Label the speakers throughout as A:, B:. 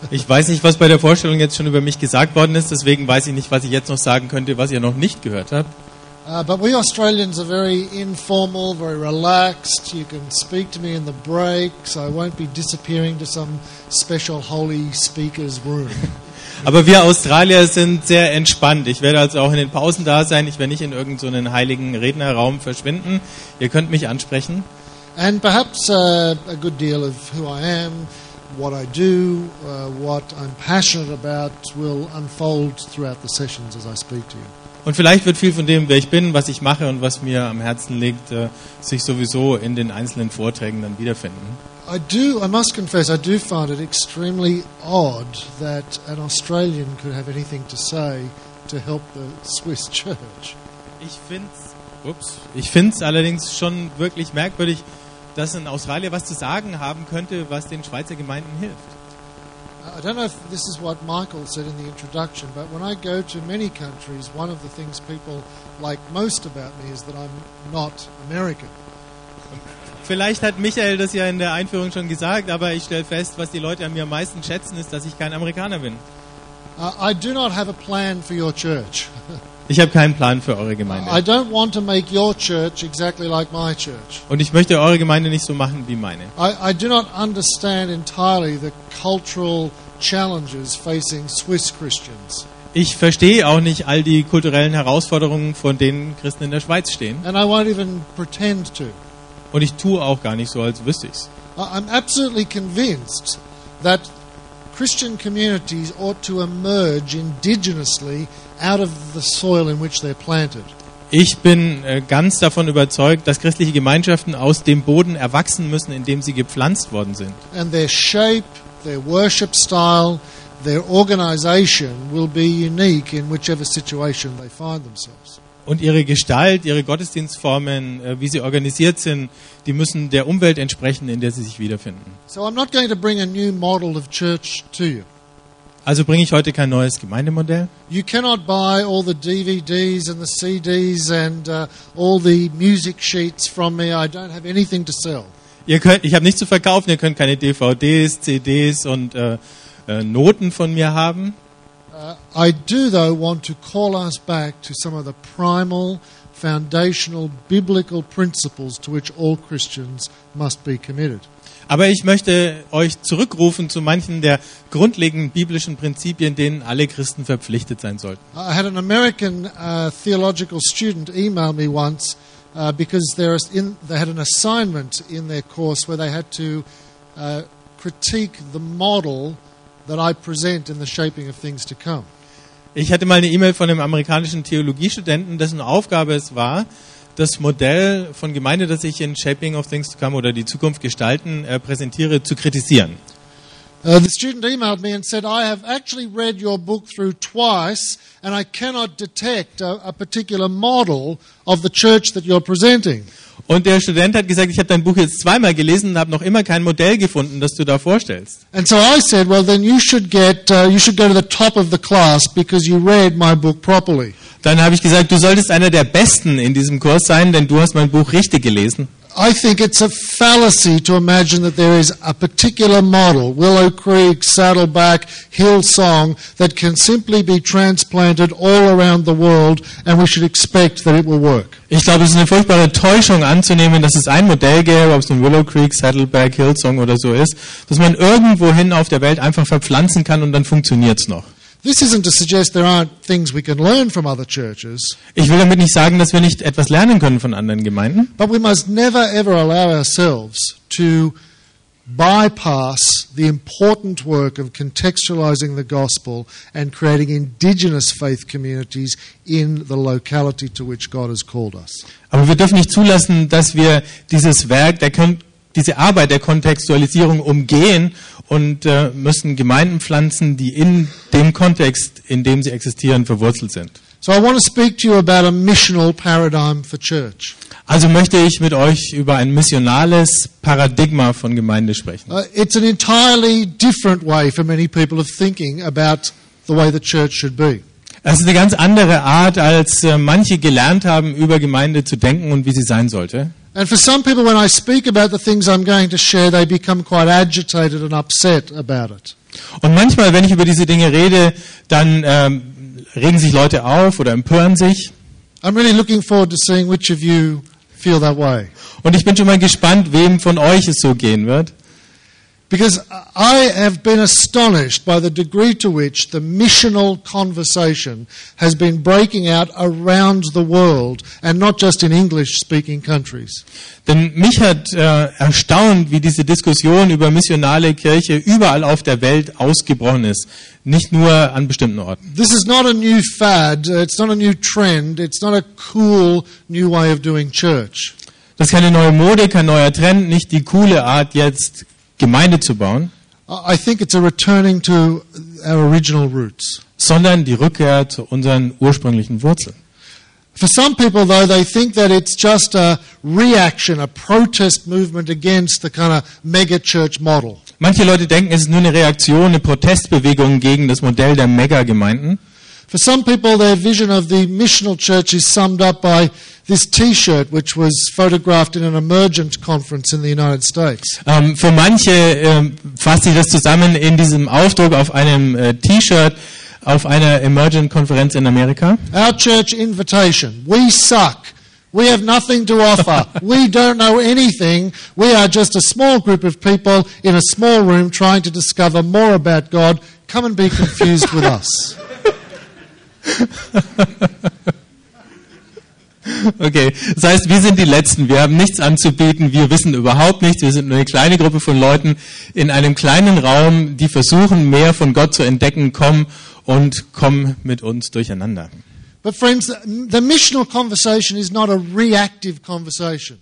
A: Ich weiß nicht, was bei der Vorstellung jetzt schon über mich gesagt worden ist, deswegen weiß ich nicht, was ich jetzt noch sagen könnte, was ihr noch nicht gehört habt.
B: Uh, but we Australians are very informal, very relaxed. You can speak to me in the breaks. I won't be disappearing to some special holy speaker's room.
A: Aber wir Australier sind sehr entspannt. Ich werde also auch in den Pausen da sein. Ich werde nicht in irgendeinen so heiligen Rednerraum verschwinden. Ihr könnt mich ansprechen.
B: And perhaps uh, a good deal of who I am, what I do, uh, what I'm passionate about will unfold throughout the sessions as I speak to you.
A: Und vielleicht wird viel von dem, wer ich bin, was ich mache und was mir am Herzen liegt, äh, sich sowieso in den einzelnen Vorträgen dann wiederfinden.
B: I do, I must confess, I do find it extremely odd that an Australian could have anything to say to help the Swiss church.
A: Ich finde es ich find's allerdings schon wirklich merkwürdig, dass ein Australier was zu sagen haben könnte, was den Schweizer Gemeinden hilft.
B: I don't know if this is what Michael said in the introduction, but when I go to many countries, one of the things people like most about me is that I'm not American.
A: Vielleicht hat Michael das ja in der Einführung schon gesagt, aber ich stelle fest, was die Leute an mir am meisten schätzen, ist, dass ich kein Amerikaner bin.
B: Uh, I do not have a plan for your church.
A: Ich habe keinen Plan für eure Gemeinde.
B: I don't want to make your church exactly like my church.
A: Und ich möchte eure Gemeinde nicht so machen wie meine.
B: I, I do not understand entirely the cultural challenges facing Swiss Christians.
A: Ich verstehe auch nicht all die kulturellen Herausforderungen, vor denen Christen in der Schweiz stehen.
B: And I won't even pretend to.
A: Und ich tue auch gar nicht so, als wüsste ich's.
B: I- I'm absolutely convinced that Christian communities ought to emerge indigenously out of the soil in which they're planted.
A: Ich bin äh, ganz davon überzeugt, dass christliche Gemeinschaften aus dem Boden erwachsen müssen, in dem sie gepflanzt worden sind.
B: And their shape, their worship style, their organization will be unique in whichever situation they find themselves.
A: Und ihre Gestalt, ihre Gottesdienstformen, äh, wie sie organisiert sind, die müssen der Umwelt entsprechen, in der sie sich wiederfinden. Also bringe ich heute kein neues Gemeindemodell.
B: You cannot buy all the DVDs and the CDs and uh, all the music sheets from me. I don't have anything to sell.
A: Ihr könnt, ich habe nichts zu verkaufen, ihr könnt keine DVDs, CDs und äh, äh, Noten von mir haben.
B: Uh, I do, though, want to call us back to some of the primal, foundational biblical principles to which all Christians must be committed.
A: Aber ich möchte euch zurückrufen zu manchen der grundlegenden biblischen Prinzipien, denen alle Christen verpflichtet sein sollten.
B: I had an American uh, theological student email me once uh, because there is in, they had an assignment in their course where they had to uh, critique the model that I present in the shaping of things to come.
A: Ich hatte mal eine E-Mail von einem amerikanischen Theologiestudenten, dessen Aufgabe es war, das Modell von Gemeinde, das ich in Shaping of Things to Come oder die Zukunft gestalten äh, präsentiere, zu kritisieren.
B: Uh, the student emailed me and said, I have actually read your book through twice and I cannot detect a, a particular model of the church that you're presenting.
A: Und der Student hat gesagt, ich habe dein Buch jetzt zweimal gelesen und habe noch immer kein Modell gefunden, das du da vorstellst.
B: And so I said, well, then you should get, uh, you should go to the top of the class because you read my book properly.
A: Dann habe ich gesagt, du solltest einer der Besten in diesem Kurs sein, denn du hast mein Buch richtig gelesen.
B: I think it's a fallacy to imagine that there is a particular model, Willow Creek, Saddleback, Hillsong, that can simply be transplanted all around the world and we should expect that it will work.
A: Ich glaube, es ist eine furchtbare Täuschung anzunehmen, dass es ein Modell gäbe, ob es nun Willow Creek, Saddleback, Hillsong oder so ist, dass man irgendwohin auf der Welt einfach verpflanzen kann und dann funktioniert's noch.
B: This isn't to suggest there aren't things we can learn from other churches,
A: Ich will damit nicht sagen, dass wir nicht etwas lernen können von anderen Gemeinden,
B: but we must never ever allow ourselves to bypass the important work of contextualizing the gospel and creating indigenous faith communities in the locality to which God has called us.
A: aber wir dürfen nicht zulassen, dass wir dieses Werk, der diese Arbeit der Kontextualisierung umgehen und äh, müssen Gemeinden pflanzen, die in dem Kontext, in dem sie existieren, verwurzelt sind.
B: So I want to speak to you about a missional paradigm for church.
A: Also möchte ich mit euch über ein missionales Paradigma von Gemeinde sprechen.
B: Uh, it's an entirely different way for many people of thinking about the way the church should be.
A: Es ist eine ganz andere Art, als äh, manche gelernt haben, über Gemeinde zu denken und wie sie sein sollte.
B: And for some people, when I speak about the things I'm going to share, they become quite agitated and upset about it.
A: Und manchmal, wenn ich über diese Dinge rede, dann ähm, regen sich Leute auf oder empören sich.
B: I'm really looking forward to seeing which of you feel that way.
A: Und ich bin schon mal gespannt, wem von euch es so gehen wird.
B: Because I have been astonished by the degree to which the missional conversation has been breaking out around the world and not just in English speaking countries.
A: Denn mich hat äh, erstaunt, wie diese Diskussion über missionale Kirche überall auf der Welt ausgebrochen ist, nicht nur an bestimmten Orten.
B: This is not a new fad, uh, it's not a new trend, it's not a cool new way of doing church.
A: Das ist keine neue Mode, kein neuer Trend, nicht die coole Art, jetzt Gemeinde zu bauen,
B: I think it's a returning to our original roots.
A: sondern die Rückkehr zu unseren ursprünglichen Wurzeln.
B: For some people, though, they think that it's just a reaction, a protest movement against the kind of mega church model.
A: Manche Leute denken, es ist nur eine Reaktion, eine Protestbewegung gegen das Modell der Megagemeinden.
B: For some people, their vision of the missional church is summed up by this T-shirt, which was photographed in an emergent conference in the United States.
A: Ähm, für manche ähm, fasst sich das zusammen in diesem Aufdruck auf einem äh, T-Shirt auf einer Emergent-Konferenz in Amerika.
B: Our church invitation: We suck. We have nothing to offer. we don't know anything. We are just a small group of people in a small room trying to discover more about God. Come and be confused with us.
A: Okay, das heißt, wir sind die Letzten, wir haben nichts anzubieten, wir wissen überhaupt nichts, wir sind nur eine kleine Gruppe von Leuten in einem kleinen Raum, die versuchen, mehr von Gott zu entdecken, komm und komm mit uns durcheinander.
B: But friends, the missional conversation is not a reactive conversation.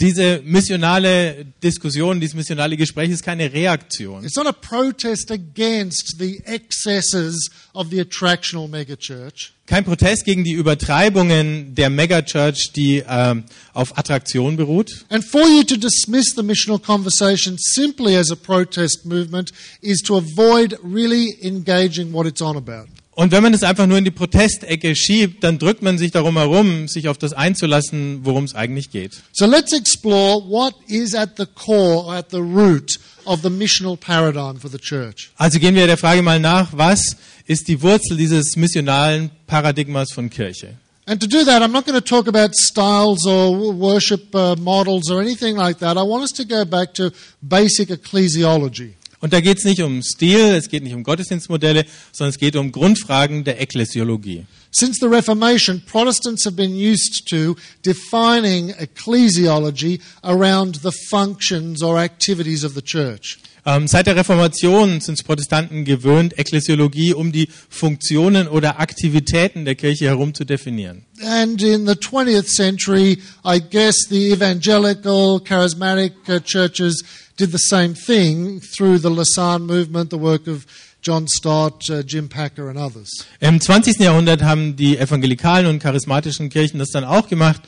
A: Diese missionale Diskussion, dieses missionale Gespräch ist keine Reaktion.
B: It's not a protest against the excesses of the attractional megachurch.
A: Kein Protest gegen die Übertreibungen der Megachurch, die ähm, auf Attraktion beruht.
B: And for you to dismiss the missional conversation simply as a protest movement is to avoid really engaging what it's on about.
A: Und wenn man es einfach nur in die Protestecke schiebt, dann drückt man sich darum herum, sich auf das einzulassen, worum es eigentlich geht.
B: So let's explore what is at the core, at the root of the missional paradigm for the church.
A: Also gehen wir der Frage mal nach, was ist die Wurzel dieses missionalen Paradigmas von Kirche?
B: And to do that, I'm not going to talk about styles or worship uh, models or anything like that. I want us to go back to basic ecclesiology.
A: Und da geht es nicht um Stil, es geht nicht um Gottesdienstmodelle, sondern es geht um Grundfragen der Ekklesiologie.
B: Since the Reformation, Protestants have been used to defining ecclesiology around the functions or activities of the church.
A: Ähm, seit der Reformation sind es Protestanten gewöhnt, Ekklesiologie um die Funktionen oder Aktivitäten der Kirche herum zu definieren.
B: And in the 20th century, I guess the evangelical, charismatic uh, churches did the same thing through the Lausanne movement, the work of John Stott, uh, Jim Packer, and others.
A: Im 20. Jahrhundert haben die evangelikalen und charismatischen Kirchen das dann auch gemacht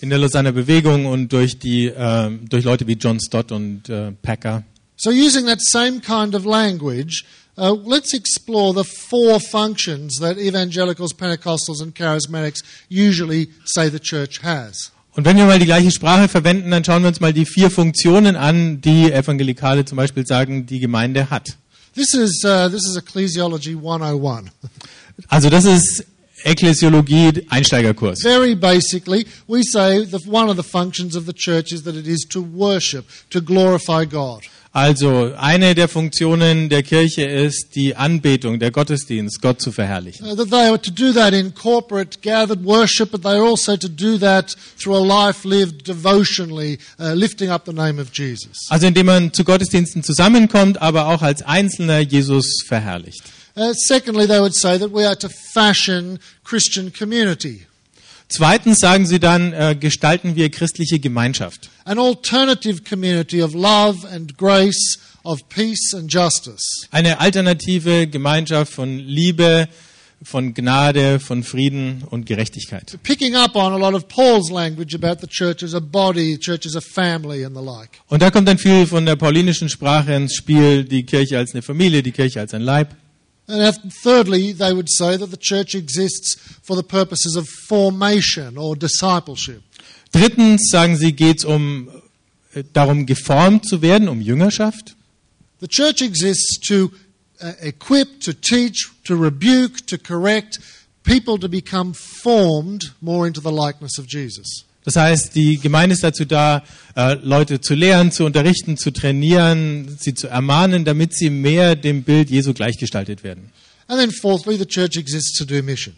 A: in der Lausanner Bewegung und durch die äh, durch Leute wie John Stott und äh, Packer.
B: So, using that same kind of language, uh, let's explore the four functions that evangelicals, Pentecostals, and charismatics usually say the church has.
A: Und wenn wir mal die gleiche Sprache verwenden, dann schauen wir uns mal die vier Funktionen an, die Evangelikale zum Beispiel sagen, die Gemeinde hat.
B: This is, uh, this is Ecclesiology 101.
A: Also das ist Ekklesiologie Einsteigerkurs.
B: Very basically, we say that one of the functions of the church is that it is to worship, to glorify God.
A: Also eine der Funktionen der Kirche ist die Anbetung, der Gottesdienst, Gott zu verherrlichen.
B: Uh, also uh.
A: Also indem man zu Gottesdiensten zusammenkommt, aber auch als Einzelner Jesus verherrlicht.
B: Uh, secondly, they would say that we are to fashion Christian community,
A: Zweitens sagen sie dann, äh, gestalten wir christliche Gemeinschaft.
B: an alternative community of love and grace, of peace and justice.
A: Eine alternative Gemeinschaft von Liebe, von Gnade, von Frieden und Gerechtigkeit.
B: Picking up on a lot of Paul's language about the church as a body, church as a family, and the like.
A: Und da kommt dann viel von der paulinischen Sprache ins Spiel, die Kirche als eine Familie, die Kirche als ein Leib.
B: And thirdly, they would say that the church exists for the purposes of formation or discipleship.
A: Drittens sagen sie, geht es um äh, darum, geformt zu werden, um Jüngerschaft.
B: The church exists to uh, equip, to teach, to rebuke, to correct people to become formed more into the likeness of Jesus.
A: Das heißt, die Gemeinde ist dazu da, äh, Leute zu lehren, zu unterrichten, zu trainieren, sie zu ermahnen, damit sie mehr dem Bild Jesu gleichgestaltet werden.
B: And then fourthly, the church exists to do mission,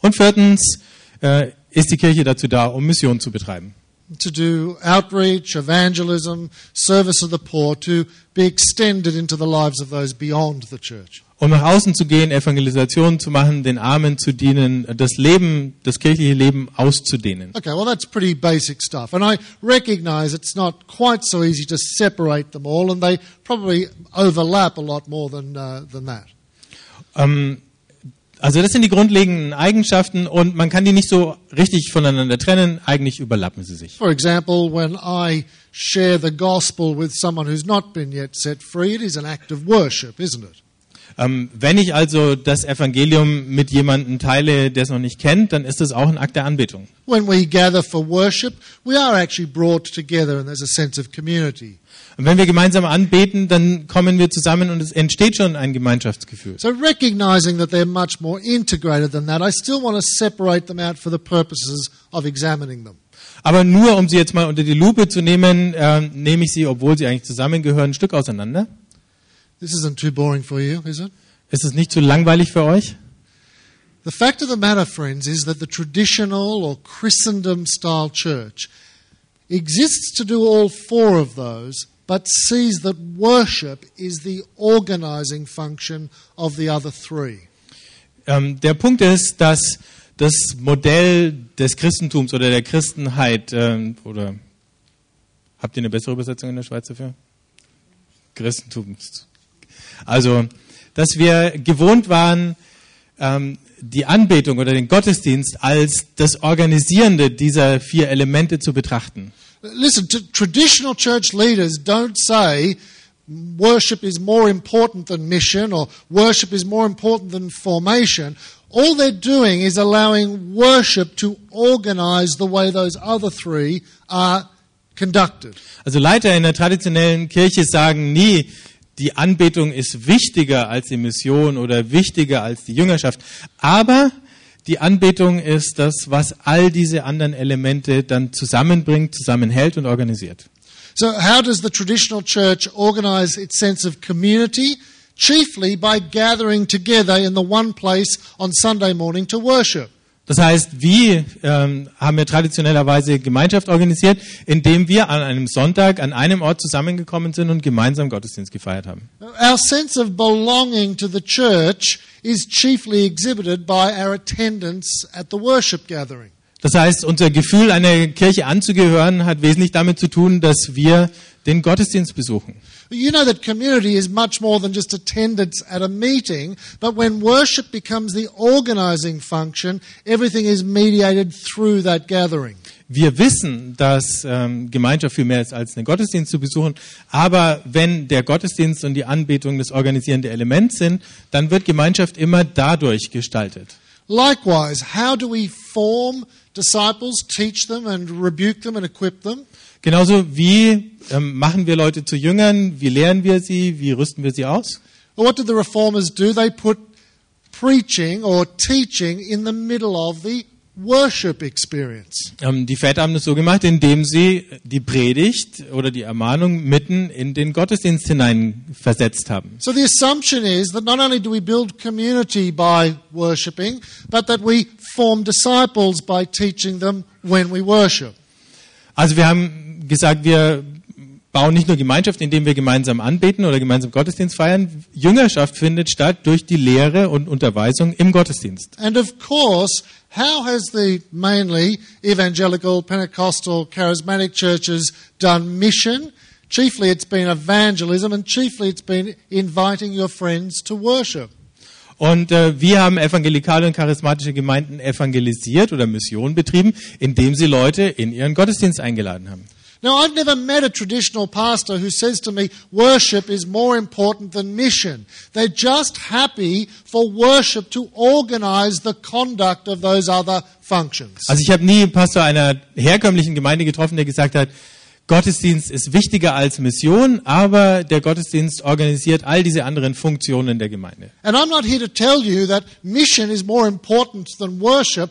A: Und viertens äh, ist die Kirche dazu da, um Mission zu betreiben.
B: to do outreach, evangelism, service of the poor, to be extended into the lives of those beyond the church.
A: Um nach außen zu gehen, Evangelisation zu machen, den Armen zu dienen, das Leben, das kirchliche Leben auszudehnen.
B: Okay, well, that's pretty basic stuff. And I recognize it's not quite so easy to separate them all, and they probably overlap a lot more than, uh, than that.
A: Ähm, also das sind die grundlegenden Eigenschaften und man kann die nicht so richtig voneinander trennen. Eigentlich überlappen sie sich.
B: For example, when I share the gospel with someone who's not been yet set free, it is an act of worship, isn't it?
A: Ähm, wenn ich also das Evangelium mit jemandem teile, der es noch nicht kennt, dann ist das auch ein Akt der Anbetung.
B: When we gather for worship, we are actually brought together and there's a sense of community.
A: Und wenn wir gemeinsam anbeten, dann kommen wir zusammen und es entsteht schon ein Gemeinschaftsgefühl.
B: So, recognizing that they're much more integrated than that, I still want to separate them out for the purposes of examining them.
A: Aber nur um sie jetzt mal unter die Lupe zu nehmen, äh, nehme ich sie, obwohl sie eigentlich zusammengehören, ein Stück auseinander.
B: This isn't too boring for you, is it?
A: Ist es nicht zu langweilig für euch?
B: The fact of the matter, friends, is that the traditional or Christendom style church exists to do all four of those, but sees that worship is the organizing function of the other three.
A: Ähm, der Punkt ist, dass das Modell des Christentums oder der Christenheit, ähm, oder habt ihr eine bessere Übersetzung in der Schweiz dafür? Christentums. Also, dass wir gewohnt waren, ähm, die Anbetung oder den Gottesdienst als das Organisierende dieser vier Elemente zu betrachten.
B: Listen, traditional church leaders don't say worship is more important than mission or worship is more important than formation. All they're doing is allowing worship to organize the way those other three are conducted.
A: Also Leiter in der traditionellen Kirche sagen nie, die Anbetung ist wichtiger als die Mission oder wichtiger als die Jüngerschaft. Aber die Anbetung ist das, was all diese anderen Elemente dann zusammenbringt, zusammenhält und organisiert.
B: So, how does the traditional church organize its sense of community? Chiefly by gathering together in the one place on Sunday morning to worship.
A: Das heißt, wie ähm, haben wir traditionellerweise Gemeinschaft organisiert, indem wir an einem Sonntag an einem Ort zusammengekommen sind und gemeinsam Gottesdienst gefeiert haben.
B: Our sense of belonging to the church is chiefly exhibited by our attendance at the worship gathering.
A: Das heißt, unser Gefühl, einer Kirche anzugehören, hat wesentlich damit zu tun, dass wir den Gottesdienst besuchen.
B: You know that community is much more than just attendance at a meeting, but when worship becomes the organizing function, everything is mediated through that gathering.
A: Wir wissen, dass ähm, Gemeinschaft viel mehr ist als einen Gottesdienst zu besuchen, aber wenn der Gottesdienst und die Anbetung das organisierende Element sind, dann wird Gemeinschaft immer dadurch gestaltet.
B: Likewise, how do we form disciples, teach them, and rebuke them and equip them?
A: Genauso wie ähm, machen wir Leute zu Jüngern, wie lehren wir sie, wie rüsten wir sie aus?
B: Well, what did the reformers do? They put preaching or teaching in the middle of the worship experience.
A: Ähm, die Väter haben das so gemacht, indem sie die Predigt oder die Ermahnung mitten in den Gottesdienst hinein versetzt haben.
B: So the assumption is that not only do we build community by worshipping, but that we form disciples by teaching them when we worship.
A: Also wir haben gesagt, wir bauen nicht nur Gemeinschaft, indem wir gemeinsam anbeten oder gemeinsam Gottesdienst feiern. Jüngerschaft findet statt durch die Lehre und Unterweisung im Gottesdienst.
B: And of course, how has the mainly evangelical, Pentecostal, charismatic churches done mission? Chiefly it's been evangelism and chiefly it's been inviting your friends to worship.
A: Und äh, wir haben evangelikale und charismatische Gemeinden evangelisiert oder Mission betrieben, indem sie Leute in ihren Gottesdienst eingeladen haben.
B: Now, I've never met a traditional pastor who says to me, worship is more important than mission. They're just happy for worship to organize the conduct of those other functions.
A: Also ich habe nie einen Pastor einer herkömmlichen Gemeinde getroffen, der gesagt hat, Gottesdienst ist wichtiger als Mission, aber der Gottesdienst organisiert all diese anderen Funktionen der Gemeinde.
B: And I'm not here to tell you that mission is more important than worship.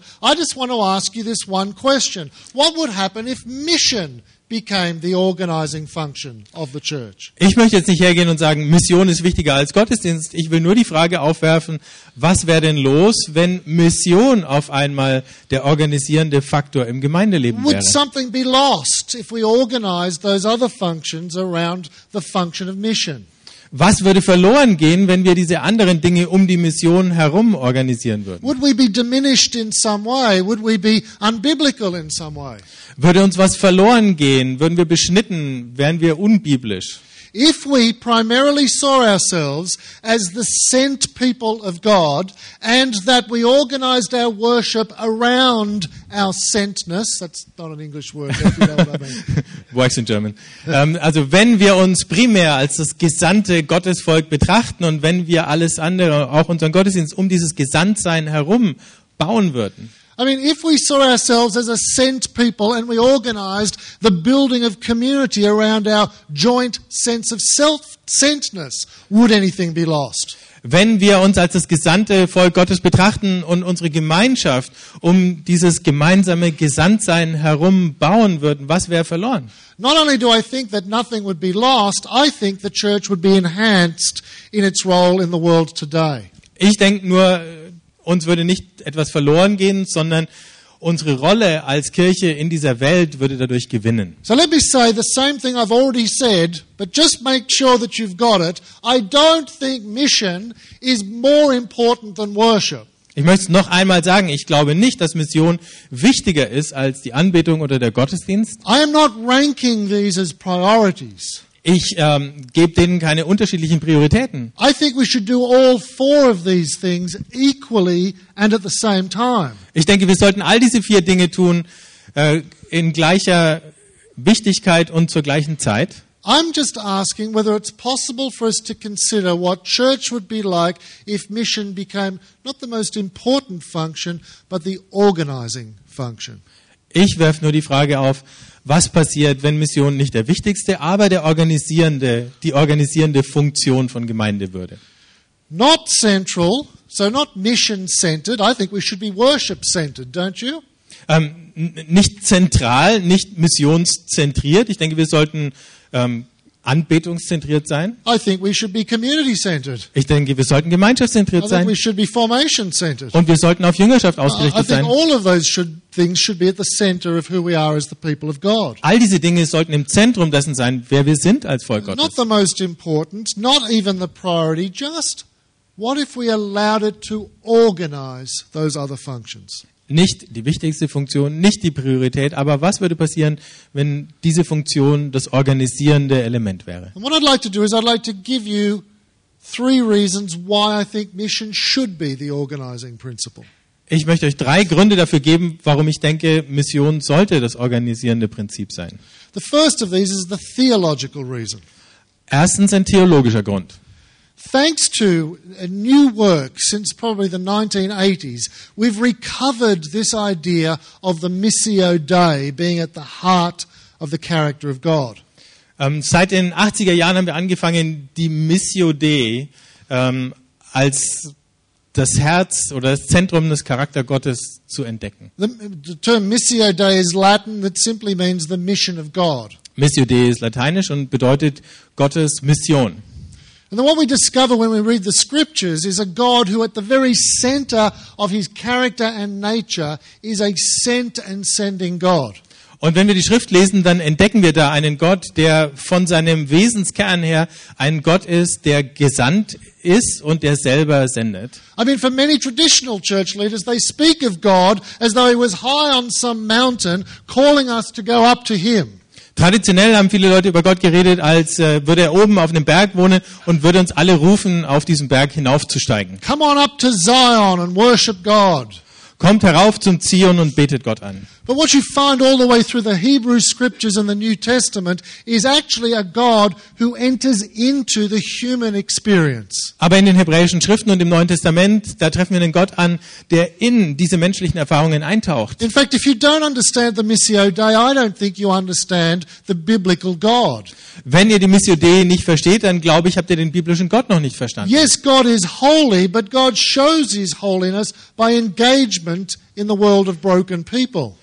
B: Would became the organizing function of the church?
A: Ich möchte jetzt nicht hergehen und sagen, Mission ist wichtiger als Gottesdienst. Ich will nur die Frage aufwerfen, was wäre denn los, wenn Mission auf einmal der organisierende Faktor im Gemeindeleben
B: Would
A: wäre?
B: something be lost if we organized those other functions around the function of mission?
A: Was würde verloren gehen, wenn wir diese anderen Dinge um die Mission herum organisieren würden?
B: Would we be diminished in some way? Would we be unbiblical in some way?
A: Würde uns was verloren gehen? Würden wir beschnitten? Wären wir unbiblisch?
B: If we primarily saw ourselves as the sent people of God and that we organized our worship around our sentness, that's not an English word, if you know what I mean.
A: Works in German. Ähm, also wenn wir uns primär als das gesandte Gottesvolk betrachten und wenn wir alles andere, auch unseren Gottesdienst um dieses Gesanntsein herum bauen würden,
B: I mean, if we saw ourselves as a sent people and we organized the building of community around our joint sense of self sentness, would anything be lost?
A: wenn wir uns als das gesandte Volk Gottes betrachten und unsere Gemeinschaft um dieses gemeinsame Gesandtsein herum bauen würden, was wäre verloren?
B: Not only do I think that nothing would be lost, I think the church would be enhanced in its role in the world today.
A: Ich denke nur, äh, uns würde nicht etwas verloren gehen, sondern unsere Rolle als Kirche in dieser Welt würde dadurch gewinnen.
B: So let me say the same thing I've already said, but just make sure that you've got it. I don't think mission is more important than worship.
A: Ich möchte es noch einmal sagen, ich glaube nicht, dass Mission wichtiger ist als die Anbetung oder der Gottesdienst.
B: I am not ranking these as priorities.
A: Ich ähm, gebe denen keine unterschiedlichen Prioritäten.
B: I think we should do all four of these things equally and at the same time.
A: Ich denke, wir sollten all diese vier Dinge tun äh, in gleicher Wichtigkeit und zur gleichen Zeit.
B: I'm just asking whether it's possible for us to consider what church would be like if mission became not the most important function, but the organizing function.
A: Ich werfe nur die Frage auf, was passiert, wenn Mission nicht der wichtigste, aber der organisierende, die organisierende Funktion von Gemeinde würde.
B: Not central, so not mission centered. I think we should be worship centered, don't you?
A: Ähm, nicht zentral, nicht missionszentriert. Ich denke, wir sollten ähm, anbetungszentriert sein.
B: I think we should be community centered.
A: Ich denke, wir sollten
B: I
A: gemeinschaftszentriert
B: think
A: sein.
B: we should be formation centered.
A: Und wir sollten auf Jüngerschaft ausgerichtet sein.
B: Things should be at the center of who we are as the people of God.
A: All diese Dinge sollten im Zentrum dessen sein, wer wir sind als Volk
B: Not
A: Gottes.
B: the most important, not even the priority, just what if we allowed it to organize those other functions?
A: Nicht die wichtigste Funktion, nicht die Priorität, aber was würde passieren, wenn diese Funktion das organisierende Element wäre?
B: And what I'd like to do is I'd like to give you three reasons why I think mission should be the organizing principle.
A: Ich möchte euch drei Gründe dafür geben, warum ich denke, Mission sollte das organisierende Prinzip sein.
B: The first of these is the theological reason.
A: Erstens ein theologischer Grund.
B: Thanks to a new work since probably the 1980s, we've recovered this idea of the Missio Dei being at the heart of the character of God.
A: Ähm, seit den 80er Jahren haben wir angefangen, die Missio Dei ähm, als das Herz oder das Zentrum des Charakter Gottes zu entdecken.
B: The, the term Missio Dei is Latin that simply means the mission of God.
A: Missio Dei ist lateinisch und bedeutet Gottes Mission.
B: And then what we discover when we read the scriptures is a God who, at the very center of his character and nature, is a sent and sending God.
A: Und wenn wir die Schrift lesen, dann entdecken wir da einen Gott, der von seinem Wesenskern her ein Gott ist, der gesandt ist und der selber sendet.
B: I mean, for many traditional church leaders, they speak of God as though he was high on some mountain, calling us to go up to him.
A: Traditionell haben viele Leute über Gott geredet, als äh, würde er oben auf einem Berg wohnen und würde uns alle rufen, auf diesen Berg hinaufzusteigen.
B: Come on up to Zion and worship God.
A: Kommt herauf zum Zion und betet Gott an.
B: But what you find all the way through the Hebrew scriptures and the New Testament is actually a God who enters into the human experience.
A: Aber in den hebräischen Schriften und im Neuen Testament, da treffen wir einen Gott an, der in diese menschlichen Erfahrungen eintaucht.
B: In fact, if you don't understand the Missio Dei, I don't think you understand the biblical God.
A: Wenn ihr die Missio Dei nicht versteht, dann glaube ich, habt ihr den biblischen Gott noch nicht verstanden.
B: Yes, God is holy, but God shows his holiness by engagement in the world of broken people.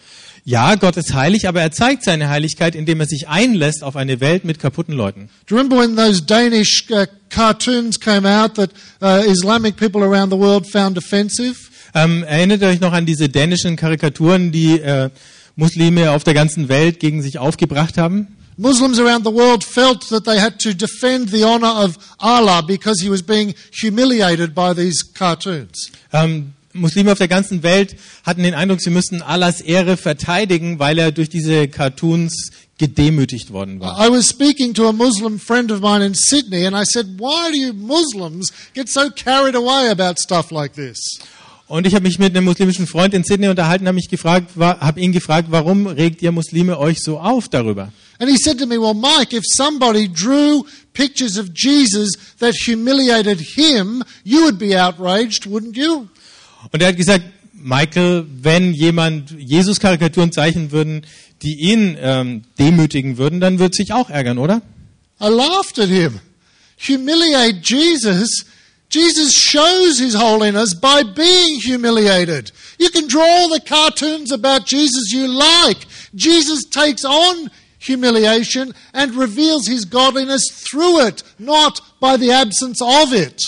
A: Ja, Gott ist heilig, aber er zeigt seine Heiligkeit, indem er sich einlässt auf eine Welt mit kaputten Leuten.
B: Do you remember when those Danish uh, cartoons came out that uh, Islamic people around the world found offensive?
A: Ähm, erinnert ihr euch noch an diese dänischen Karikaturen, die äh, Muslime auf der ganzen Welt gegen sich aufgebracht haben?
B: Muslims around the world felt that they had to defend the honor of Allah because he was being humiliated by these cartoons.
A: Ähm, Muslime auf der ganzen Welt hatten den Eindruck, sie müssten Allahs Ehre verteidigen, weil er durch diese Cartoons gedemütigt worden war.
B: I was speaking to a Muslim friend of mine in Sydney and I said, Why do you Muslims get so carried away about stuff like this?
A: Und ich habe mich mit einem muslimischen Freund in Sydney unterhalten, habe mich gefragt, habe ihn gefragt, warum regt ihr Muslime euch so auf darüber?
B: And he said to me, Well, Mike, if somebody drew pictures of Jesus that humiliated him, you would be outraged, wouldn't you?
A: Und er hat gesagt, Michael, wenn jemand Jesus-Karikaturen zeichnen würden, die ihn ähm, demütigen würden, dann würde sich auch ärgern, oder?
B: I laughed at him. Humiliate Jesus. Jesus shows his holiness by being humiliated. You can draw the cartoons about Jesus you like. Jesus takes on humiliation and reveals his godliness through it, not by the absence of it.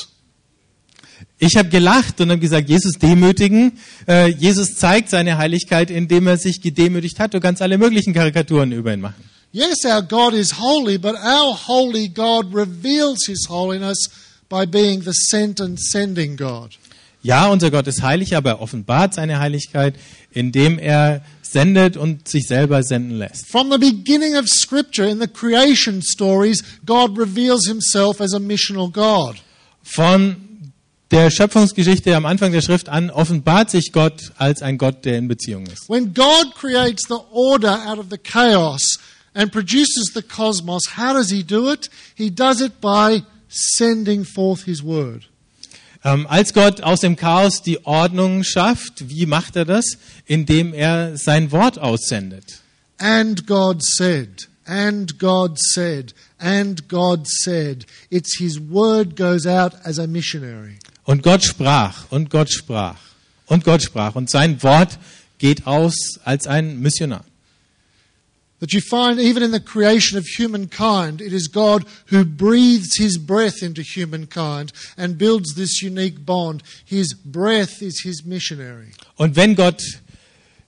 A: Ich habe gelacht und habe gesagt, Jesus demütigen. Äh, Jesus zeigt seine Heiligkeit, indem er sich gedemütigt hat. Du kannst alle möglichen Karikaturen über ihn machen.
B: Yes, our God is holy, but our holy God reveals his holiness by being the sent and sending God.
A: Ja, unser Gott ist heilig, aber er offenbart seine Heiligkeit, indem er sendet und sich selber senden lässt.
B: From the beginning of Scripture, in the creation stories, God reveals himself as a missional God.
A: Von der Schöpfungsgeschichte am Anfang der Schrift an offenbart sich Gott als ein Gott, der in Beziehung ist.
B: When God creates the order out of the chaos and produces the cosmos, how does he do it? He does it by sending forth his word.
A: Ähm, als Gott aus dem Chaos die Ordnung schafft, wie macht er das? Indem er sein Wort aussendet.
B: And God said, and God said, and God said. It's his word goes out as a missionary.
A: Und Gott sprach, und Gott sprach, und Gott sprach. Und sein Wort geht aus als ein Missionar.
B: That you find even in the creation of humankind, it is God who breathes his breath into humankind and builds this unique bond. His breath is his missionary.
A: Und wenn Gott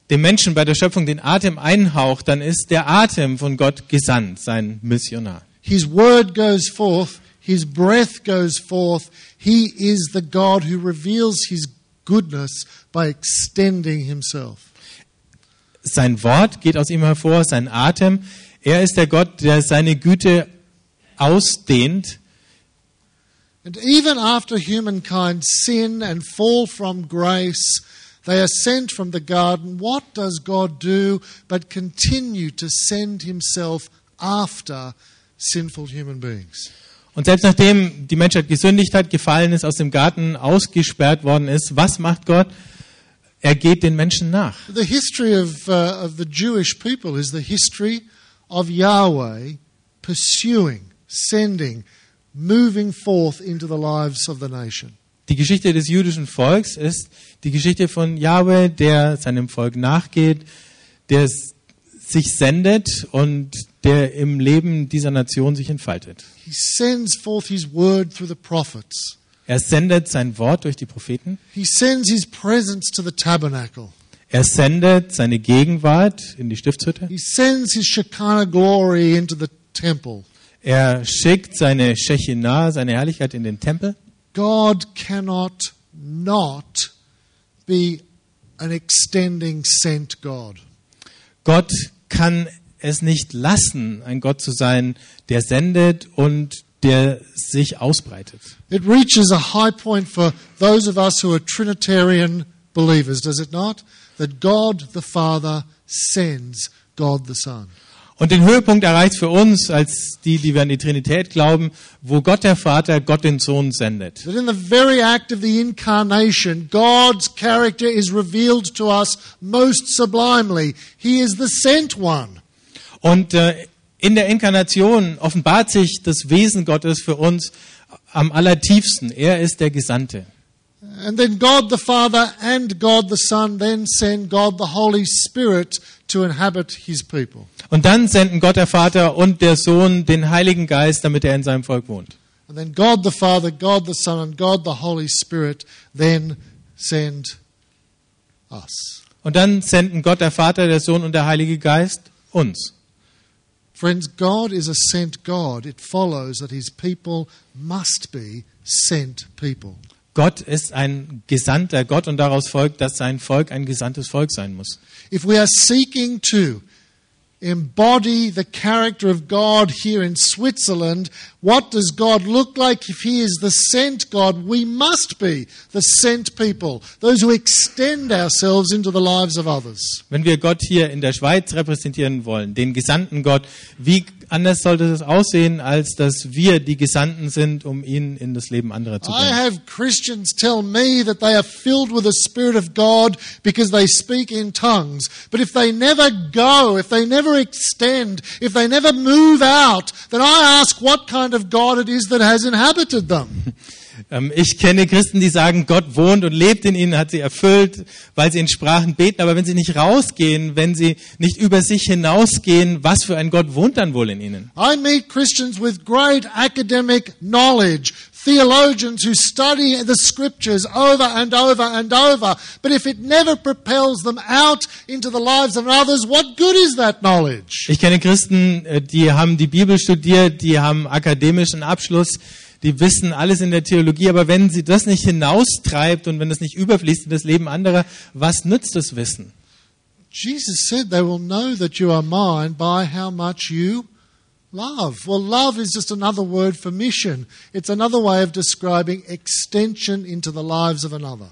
A: dem Menschen bei der Schöpfung den Atem einhaucht, dann ist der Atem von Gott gesandt, sein Missionar.
B: His word goes forth, his breath goes forth. He is the God who reveals his goodness by extending himself.
A: Sein Wort geht aus ihm hervor, sein Atem. Er ist der Gott, der seine Güte ausdehnt.
B: And even after humankind sin and fall from grace, they are sent from the garden. What does God do but continue to send himself after sinful human beings?
A: Und selbst nachdem die Menschheit gesündigt hat, gefallen ist, aus dem Garten ausgesperrt worden ist, was macht Gott? Er geht den Menschen nach.
B: The history of, uh, of the Jewish people is the history of Yahweh pursuing, sending, moving forth into the lives of the nation.
A: Die Geschichte des jüdischen Volks ist die Geschichte von Yahweh, der seinem Volk nachgeht, der sich sendet und der im Leben dieser Nation sich entfaltet.
B: He sends forth his word through the prophets.
A: Er sendet sein Wort durch die Propheten.
B: He sends his presence to the tabernacle.
A: Er sendet seine Gegenwart in die Stiftshütte.
B: He sends his Shekinah glory into the temple.
A: Er schickt seine Shechinah, seine Herrlichkeit in den Tempel.
B: God cannot not be an extending sent God.
A: Gott kann es nicht lassen, ein Gott zu sein, der sendet und der sich ausbreitet.
B: It reaches a high point for those of us who are Trinitarian believers, does it not? that God the Father sends God the Son.
A: Und den Höhepunkt erreicht für uns, als die, die wir an die Trinität glauben, wo Gott der Vater Gott den Sohn sendet.
B: That in the very act of the incarnation, God's character is revealed to us most sublimely. He is the sent one.
A: Und äh, in der Inkarnation offenbart sich das Wesen Gottes für uns am allertiefsten. Er ist der Gesandte.
B: And then God the Father and God the Son then send God the Holy Spirit to inhabit his people.
A: Und dann senden Gott der Vater und der Sohn den Heiligen Geist, damit er in seinem Volk wohnt.
B: And then God the Father, God the Son, and God the Holy Spirit then send us.
A: Und dann senden Gott der Vater, der Sohn und der Heilige Geist uns.
B: Friends, God is a sent God. It follows that his people must be sent people.
A: Gott ist ein gesandter Gott und daraus folgt, dass sein Volk ein gesandtes Volk sein muss.
B: If we are seeking to embody the character of God here in Switzerland, what does God look like if He is the sent God? We must be the sent people, those who extend ourselves into the lives of others.
A: Wenn wir Gott hier in der Schweiz repräsentieren wollen, den gesandten Gott, wie anders sollte es aussehen, als dass wir die Gesandten sind, um ihn in das Leben anderer zu
B: I
A: bringen?
B: have Christians tell me that they are filled with the Spirit of God because they speak in tongues. But if they never go, if they never extend, if they never move out, then I ask what kind of God it is that has inhabited them.
A: Ähm, Ich kenne Christen, die sagen, Gott wohnt und lebt in ihnen, hat sie erfüllt, weil sie in Sprachen beten. Aber wenn sie nicht rausgehen, wenn sie nicht über sich hinausgehen, was für ein Gott wohnt dann wohl in ihnen?
B: I meet Christians with great academic knowledge, theologians who study the scriptures over and over and over. But if it never propels them out into the lives of others, what good is that knowledge?
A: Ich kenne Christen, äh, die haben die Bibel studiert, die haben akademischen Abschluss, die wissen alles in der Theologie, aber wenn sie das nicht hinaustreibt und wenn das nicht überfließt in das Leben anderer, was nützt das Wissen?
B: Jesus said they will know that you are mine by how much you love. Well, love is just another word for mission. It's another way of describing extension into the lives of another.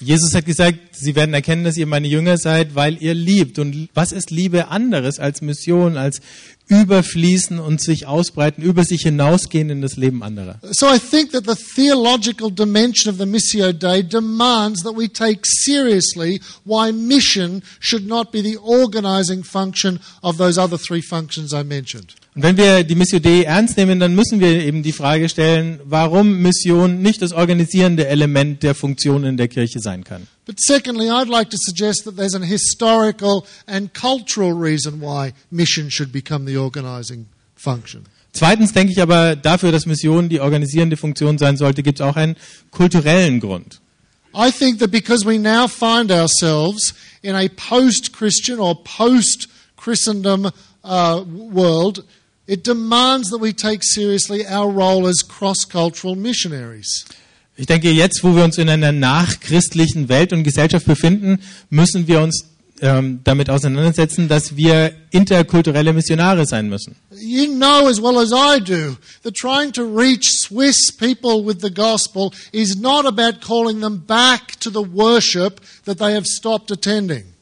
A: Jesus hat gesagt, sie werden erkennen, dass ihr meine Jünger seid, weil ihr liebt. Und was ist Liebe anderes als Mission, als überfließen und sich ausbreiten, über sich hinausgehen in das Leben anderer?
B: So I think that the theological dimension of the Missio Dei demands that we take seriously why mission should not be the organizing function of those other three functions I mentioned.
A: Und wenn wir die Missio Dei ernst nehmen, dann müssen wir eben die Frage stellen, warum Mission nicht das organisierende Element der Funktion in der Kirche sein kann.
B: But secondly, I'd like to suggest that there's an historical and cultural reason why mission should become the organizing function.
A: Zweitens denke ich aber, dafür, dass Mission die organisierende Funktion sein sollte, gibt es auch einen kulturellen Grund.
B: I think that because we now find ourselves in a post Christian or post Christendom uh, world, it demands that we take seriously our role as cross cultural missionaries.
A: Ich denke, jetzt, wo wir uns in einer nachchristlichen Welt und Gesellschaft befinden, müssen wir uns ähm, damit auseinandersetzen, dass wir interkulturelle Missionare sein müssen.
B: You know as well as I do that trying to reach Swiss people with the gospel is not about calling them back to the worship that they have stopped attending.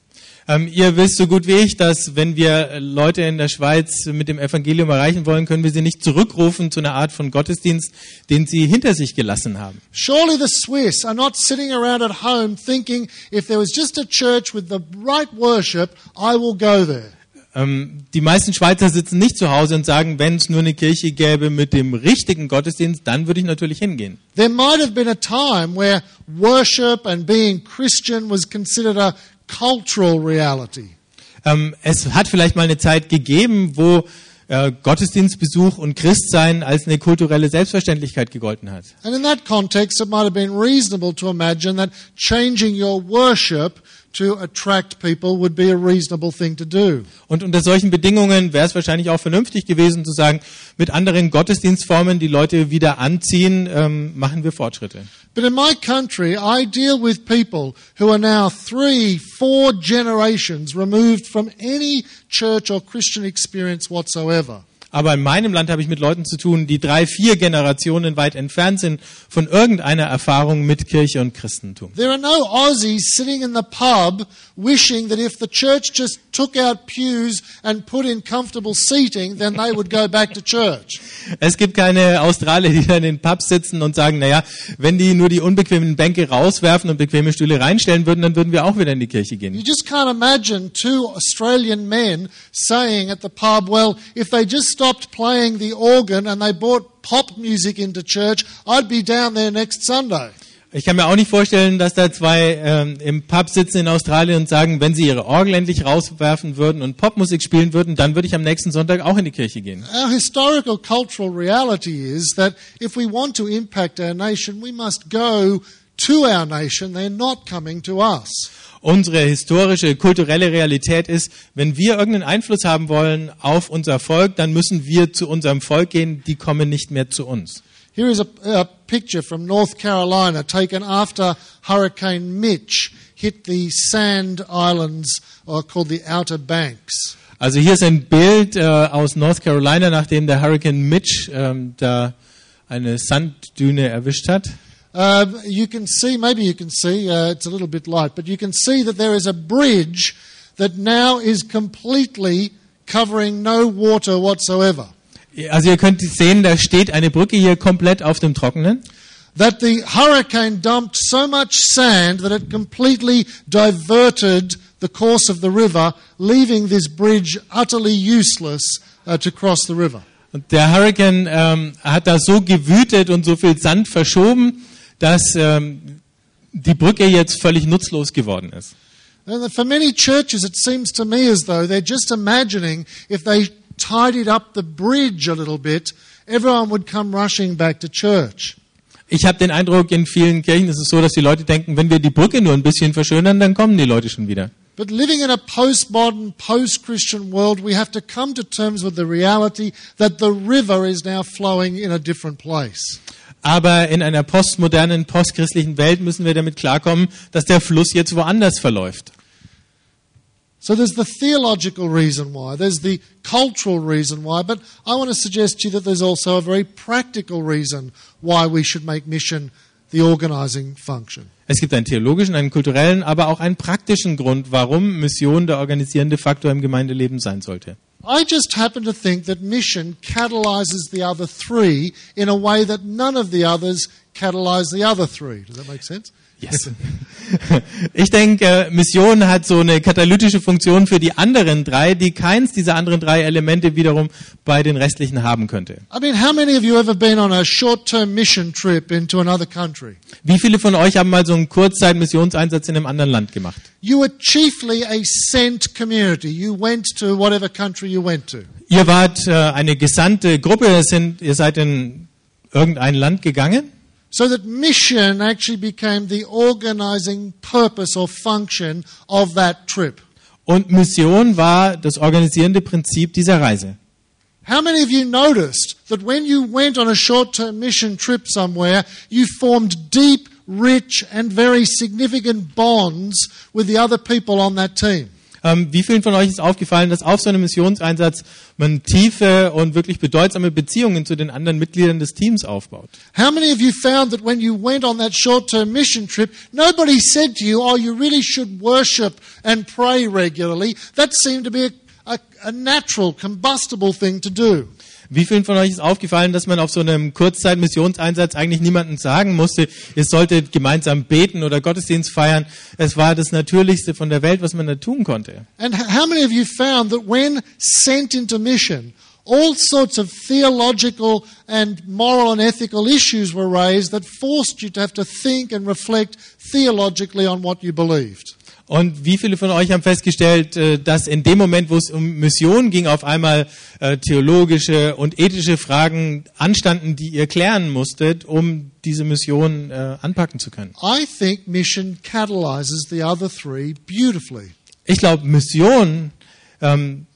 A: Ähm, ihr wisst so gut wie ich, dass wenn wir Leute in der Schweiz mit dem Evangelium erreichen wollen, können wir sie nicht zurückrufen zu einer Art von Gottesdienst, den sie hinter sich gelassen haben.
B: Surely the Swiss are not sitting around at home thinking, if there was just a church with the right worship, I will go there.
A: Ähm, die meisten Schweizer sitzen nicht zu Hause und sagen, wenn es nur eine Kirche gäbe mit dem richtigen Gottesdienst, dann würde ich natürlich hingehen.
B: There might have been a time where worship and being Christian was considered a cultural reality.
A: Ähm, es hat vielleicht mal eine Zeit gegeben, wo äh, Gottesdienstbesuch und Christsein als eine kulturelle Selbstverständlichkeit gegolten hat.
B: And in that context, it might have been reasonable to imagine that changing your worship to attract people would be a reasonable thing to do.
A: Und unter solchen Bedingungen wäre es wahrscheinlich auch vernünftig gewesen zu sagen, mit anderen Gottesdienstformen, die Leute wieder anziehen, ähm, machen wir Fortschritte.
B: But in my country, I deal with people who are now three, four generations removed from any church or Christian experience whatsoever.
A: Aber in meinem Land habe ich mit Leuten zu tun, die drei, vier Generationen weit entfernt sind von irgendeiner Erfahrung mit Kirche und Christentum.
B: There are no Aussies sitting in the pub wishing that if the church just took out pews and put in comfortable seating, then they would go back to church.
A: Es gibt keine Australier, die da in den Pubs sitzen und sagen, naja, wenn die nur die unbequemen Bänke rauswerfen und bequeme Stühle reinstellen würden, dann würden wir auch wieder in die Kirche
B: You
A: gehen.
B: just can't imagine two Australian men saying at the pub, well, if they just stopped playing the organ and they brought pop music into church, I'd be down there next Sunday.
A: Ich kann mir auch nicht vorstellen, dass da zwei ähm, im Pub sitzen in Australien und sagen, wenn sie ihre Orgel endlich rauswerfen würden und Popmusik spielen würden, dann würde ich am nächsten Sonntag auch in die Kirche gehen.
B: Our historical cultural reality is that if we want to impact our nation, we must go to our nation. They're not coming to us.
A: Unsere historische, kulturelle Realität ist, wenn wir irgendeinen Einfluss haben wollen auf unser Volk, dann müssen wir zu unserem Volk gehen, die kommen nicht mehr zu uns.
B: Here is a, a picture from North Carolina taken after Hurricane Mitch hit the sand islands uh, called the Outer Banks.
A: Also hier ist ein Bild äh, aus North Carolina, nachdem der Hurricane Mitch ähm, da eine Sanddüne erwischt hat.
B: Um, you can see, maybe you can see, uh, it's a little bit light, but you can see that there is a bridge that now is completely covering no water whatsoever.
A: Also ihr könnt sehen, da steht eine Brücke hier komplett auf dem Trockenen.
B: That the hurricane dumped so much sand that it completely diverted the course of the river, leaving this bridge utterly useless uh, to cross the river.
A: Und der Hurricane ähm, hat da so gewütet und so viel Sand verschoben, dass ähm, die Brücke jetzt völlig nutzlos geworden ist.
B: For many churches, it seems to me as though they're just imagining if they tidied up the bridge a little bit, everyone would come rushing back to church.
A: Ich habe den Eindruck, in vielen Kirchen ist es so, dass die Leute denken, wenn wir die Brücke nur ein bisschen verschönern, dann kommen die Leute schon wieder.
B: But living in a postmodern, post Christian world, we have to come to terms with the reality that the river is now flowing in a different place.
A: Aber in einer postmodernen, postchristlichen Welt müssen wir damit klarkommen, dass der Fluss jetzt woanders verläuft.
B: So there's the theological reason why, there's the cultural reason why, but I want to suggest to you that there's also a very practical reason why we should make mission the organizing function.
A: Es gibt einen theologischen, einen kulturellen, aber auch einen praktischen Grund, warum Mission der organisierende Faktor im Gemeindeleben sein sollte.
B: I just happen to think that mission catalyzes the other three in a way that none of the others catalyze the other three. Does that make sense?
A: Yes. Ich denke, Mission hat so eine katalytische Funktion für die anderen drei, die keins dieser anderen drei Elemente wiederum bei den restlichen haben könnte.
B: I mean, how many of you ever been on a short-term mission trip into another country?
A: Wie viele von euch haben mal so einen Kurzzeit-Missionseinsatz in einem anderen Land gemacht?
B: You were chiefly a sent community. You went to whatever country you went to.
A: Ihr wart äh, eine gesandte Gruppe, ihr seid in irgendein Land gegangen
B: So that mission actually became the organizing purpose or function of that trip.
A: und Mission war das organisierende Prinzip dieser Reise.
B: How many of you noticed that when you went on a short term mission trip somewhere, you formed deep, rich, and very significant bonds with the other people on that team?
A: Ähm, wie vielen von euch ist aufgefallen, dass auf so einem Missionseinsatz man tiefe und wirklich bedeutsame Beziehungen zu den anderen Mitgliedern des Teams aufbaut?
B: How many of you found that when you went on that short term mission trip, nobody said to you, Oh, you really should worship and pray regularly? That seemed to be a, a, a natural, combustible thing to do.
A: Wie vielen von euch ist aufgefallen, dass man auf so einem Kurzzeit-Missionseinsatz eigentlich niemandem sagen musste, ihr solltet gemeinsam beten oder Gottesdienst feiern? Es war das Natürlichste von der Welt, was man da tun konnte.
B: And how many of you found that when sent into mission, all sorts of theological and moral and ethical issues were raised that forced you to have to think and reflect theologically on what you believed?
A: Und wie viele von euch haben festgestellt, äh, dass in dem Moment, wo es um Mission ging, auf einmal äh, theologische und ethische Fragen anstanden, die ihr klären musstet, um diese Mission äh, anpacken zu können?
B: I think mission catalyzes the other three beautifully.
A: Ich glaube, Mission ähm,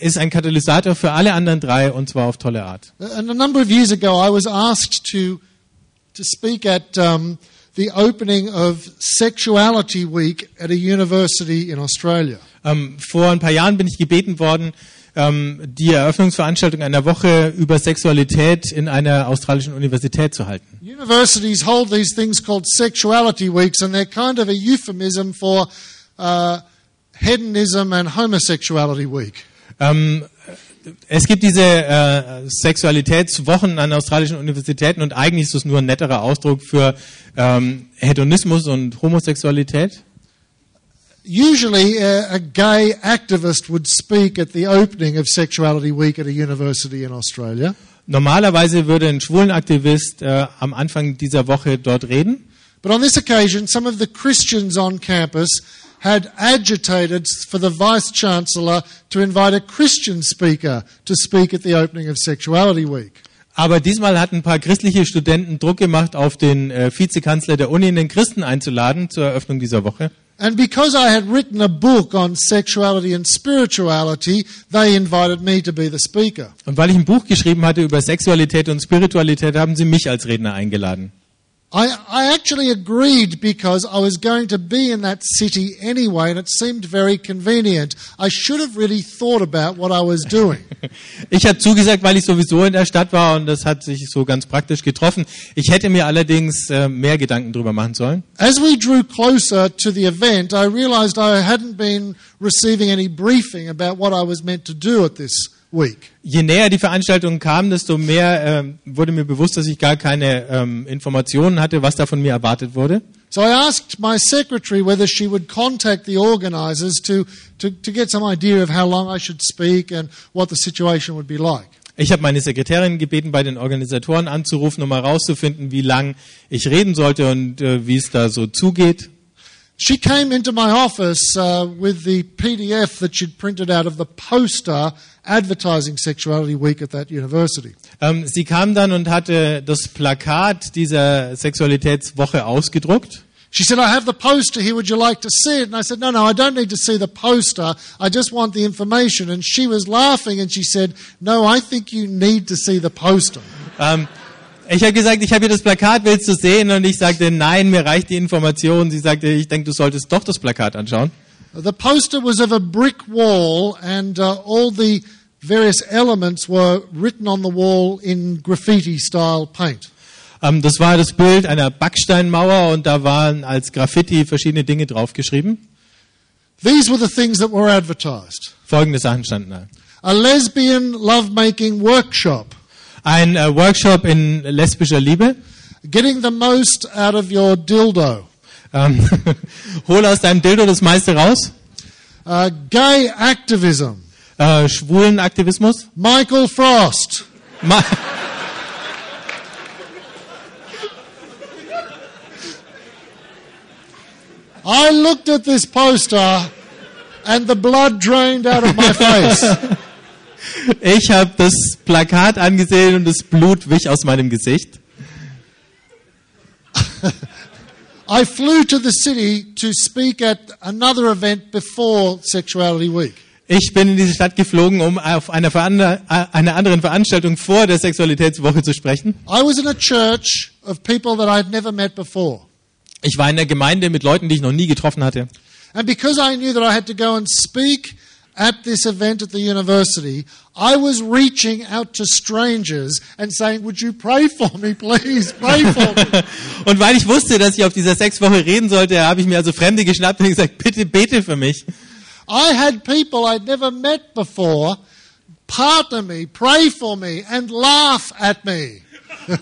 A: ist ein Katalysator für alle anderen drei und zwar auf tolle Art.
B: And a number of years ago, I was asked to, to speak at um, the opening of Sexuality Week at a university in Australia.
A: Ähm, vor ein paar Jahren bin ich gebeten worden, ähm, die Eröffnungsveranstaltung einer Woche über Sexualität in einer australischen Universität zu halten.
B: Universities hold these things called sexuality weeks, and they're kind of a euphemism for uh, hedonism and homosexuality week.
A: Ähm, es gibt diese äh, Sexualitätswochen an australischen Universitäten und eigentlich ist es nur ein netterer Ausdruck für ähm, Hedonismus und Homosexualität.
B: Usually, a, a gay activist would speak at the opening of Sexuality Week at a university in Australia.
A: Normalerweise würde ein Schwulenaktivist äh, am Anfang dieser Woche dort reden.
B: But on this occasion, some of the Christians on campus had agitated for the vice chancellor to invite a Christian speaker to speak at the opening of Sexuality Week.
A: Aber diesmal hatten ein paar christliche Studenten Druck gemacht auf den äh, Vizekanzler der Uni, einen Christen einzuladen zur Eröffnung dieser Woche.
B: And because I had written a book on sexuality and spirituality, they invited me to be the speaker.
A: Und weil ich ein Buch geschrieben hatte über Sexualität und Spiritualität, haben sie mich als Redner eingeladen.
B: I, I actually agreed because I was going to be in that city anyway and it seemed very convenient. I should have really thought about what I was doing.
A: Ich habe zugesagt, weil ich sowieso in der Stadt war und das hat sich so ganz praktisch getroffen. Ich hätte mir allerdings äh, mehr Gedanken drüber machen sollen.
B: As we drew closer to the event, I realized I hadn't been receiving any briefing about what I was meant to do at this week.
A: Je näher die Veranstaltung kam, desto mehr ähm, wurde mir bewusst, dass ich gar keine ähm, Informationen hatte, was da von mir erwartet wurde.
B: So I asked my secretary whether she would contact the organizers to, to, to get some idea of how long I should speak and what the situation would be like.
A: Ich habe meine Sekretärin gebeten, bei den Organisatoren anzurufen, um herauszufinden, wie lang ich reden sollte und äh, wie es da so zugeht.
B: She came into my office uh, with the PDF that she'd printed out of the poster advertising Sexuality Week at that university.
A: Ähm, sie kam dann und hatte das Plakat dieser Sexualitätswoche ausgedruckt.
B: She said, I have the poster here. Would you like to see it? And I said, No, no, I don't need to see the poster. I just want the information. And she was laughing and she said, No, I think you need to see the poster.
A: Ähm, ich habe gesagt, ich habe hier das Plakat, willst du sehen? Und ich sagte, nein, mir reicht die Information. Sie sagte, ich denke, du solltest doch das Plakat anschauen.
B: The poster was of a brick wall, and uh, all the various elements were written on the wall in graffiti style paint.
A: Ähm, das war das Bild einer Backsteinmauer und da waren als Graffiti verschiedene Dinge draufgeschrieben.
B: These were the things that were advertised
A: Folgende Sachen standen da.
B: a lesbian lovemaking workshop,
A: Ein äh, Workshop in lesbischer Liebe.
B: getting the most out of your dildo,
A: Ähm, hol aus deinem Dildo das meiste raus.
B: uh, gay activism,
A: Äh, Schwulenaktivismus.
B: Michael Frost,
A: Ma
B: I looked at this poster and the blood drained out of my face.
A: Ich habe das Plakat angesehen und das Blut wich aus meinem Gesicht.
B: I flew to the city to speak at another event before Sexuality Week.
A: Ich bin in diese Stadt geflogen, um auf einer, Verander äh, einer anderen Veranstaltung vor der Sexualitätswoche zu sprechen.
B: I was in a church of people that I'd never met before.
A: Ich war in der Gemeinde mit Leuten, die ich noch nie getroffen hatte.
B: And because I knew that I had to go and speak at this event at the university, I was reaching out to strangers and saying, Would you pray for me, please? Pray for me.
A: Und weil ich wusste, dass ich auf dieser Sexwoche reden sollte, habe ich mir also Fremde geschnappt und gesagt, bitte bete für mich.
B: I had people I'd never met before partner me, pray for me, and laugh at me.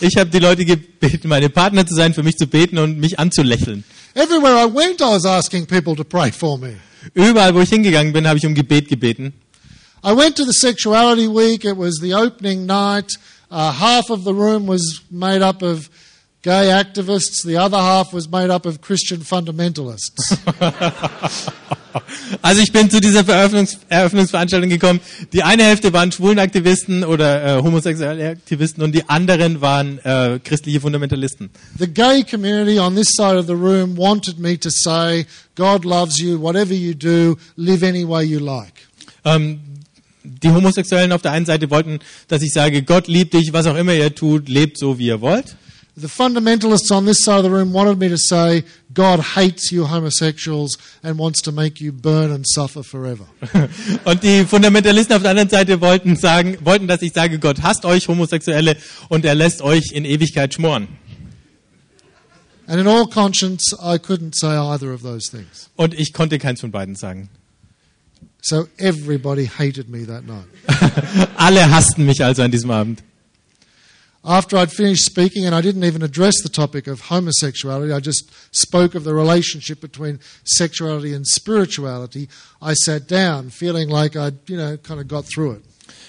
A: Ich habe die Leute gebeten, meine Partner zu sein, für mich zu beten und mich anzulächeln.
B: Everywhere I went, I was asking people to pray for me.
A: Überall, wo ich hingegangen bin, habe ich um Gebet gebeten.
B: I went to the Sexuality Week. It was the opening night. Uh, half of the room was made up of gay activists, the other half was made up of Christian fundamentalists.
A: Also ich bin zu dieser Eröffnungs Eröffnungsveranstaltung gekommen. Die eine Hälfte waren Schwulenaktivisten oder äh, homosexuelle Aktivisten und die anderen waren äh, christliche Fundamentalisten.
B: the gay community on this side of the room wanted me to say, God loves you, whatever you do, live any way you like.
A: Ähm, die Homosexuellen auf der einen Seite wollten, dass ich sage, Gott liebt dich, was auch immer ihr tut, lebt so, wie ihr wollt.
B: The fundamentalists on this side of the room wanted me to say, God hates you homosexuals and wants to make you burn and suffer forever.
A: Und die Fundamentalisten auf der anderen Seite wollten sagen, wollten, dass ich sage, Gott hasst euch Homosexuelle und er lässt euch in Ewigkeit schmoren.
B: And in all conscience, I couldn't say either of those things.
A: Und ich konnte keins von beiden sagen.
B: So everybody hated me that night.
A: Alle hassten mich also an diesem Abend.
B: After I'd finished speaking, and I didn't even address the topic of homosexuality, I just spoke of the relationship between sexuality and spirituality, I sat down feeling like I'd, you know, kind of got through it.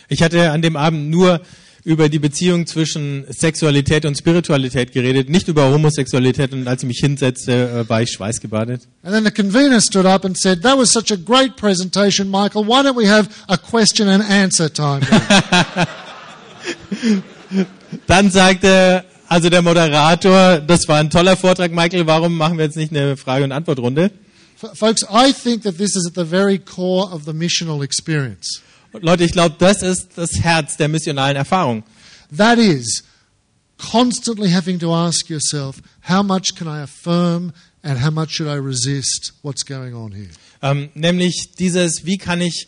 A: Ich hatte an dem Abend nur über die Beziehung zwischen Sexualität und Spiritualität geredet, nicht über Homosexualität. Und als ich mich hinsetzte, äh, war ich schweißgebadet.
B: And then the convener stood up and said, That was such a great presentation, Michael. Why don't we have a question and answer time?
A: Dann sagte also der Moderator, das war ein toller Vortrag, Michael, warum machen wir jetzt nicht eine Frage- und Antwortrunde?
B: Folks, I think that this is at the very core of the missional experience.
A: Und Leute, ich glaube, das ist das Herz der missionalen Erfahrung.
B: That is, constantly having to ask yourself, how much can I affirm and how much should I resist what's going on here?
A: Ähm, nämlich dieses, wie kann ich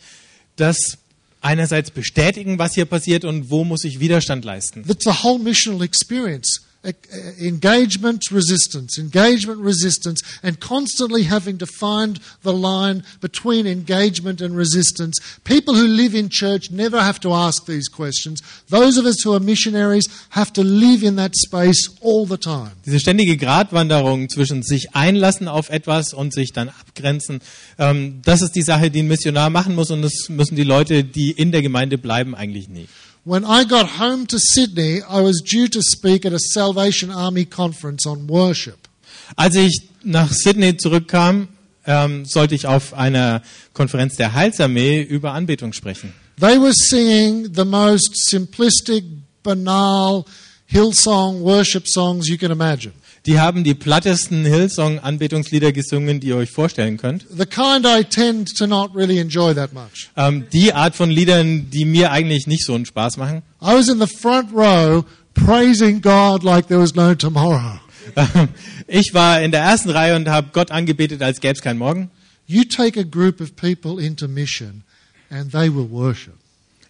A: das einerseits bestätigen, was hier passiert und wo muss ich Widerstand leisten?
B: That's the whole missional experience. E- e- Engagement, resistance, engagement, resistance, and constantly having to find the line between engagement and resistance. People who live in church never have to ask these questions. Those of us who are missionaries have to live in that space all the time.
A: Diese ständige Gratwanderung zwischen sich einlassen auf etwas und sich dann abgrenzen, ähm, das ist die Sache, die ein Missionar machen muss und das müssen die Leute, die in der Gemeinde bleiben, eigentlich nie.
B: When I got home to Sydney, I was due to speak at a Salvation Army conference on worship.
A: Als ich nach Sydney zurückkam, ähm, sollte ich auf einer Konferenz der Heilsarmee über Anbetung sprechen.
B: They were singing the most simplistic, banal Hillsong worship songs you can imagine.
A: Die haben die plattesten Hillsong-Anbetungslieder gesungen, die ihr euch vorstellen könnt.
B: The kind I tend to not really enjoy that much.
A: Ähm, die Art von Liedern, die mir eigentlich nicht so einen Spaß machen.
B: I was in the front row praising God like there was no tomorrow.
A: Ich war in der ersten Reihe und habe Gott angebetet, als gäbe es keinen Morgen.
B: You take a group of people into mission and they will worship.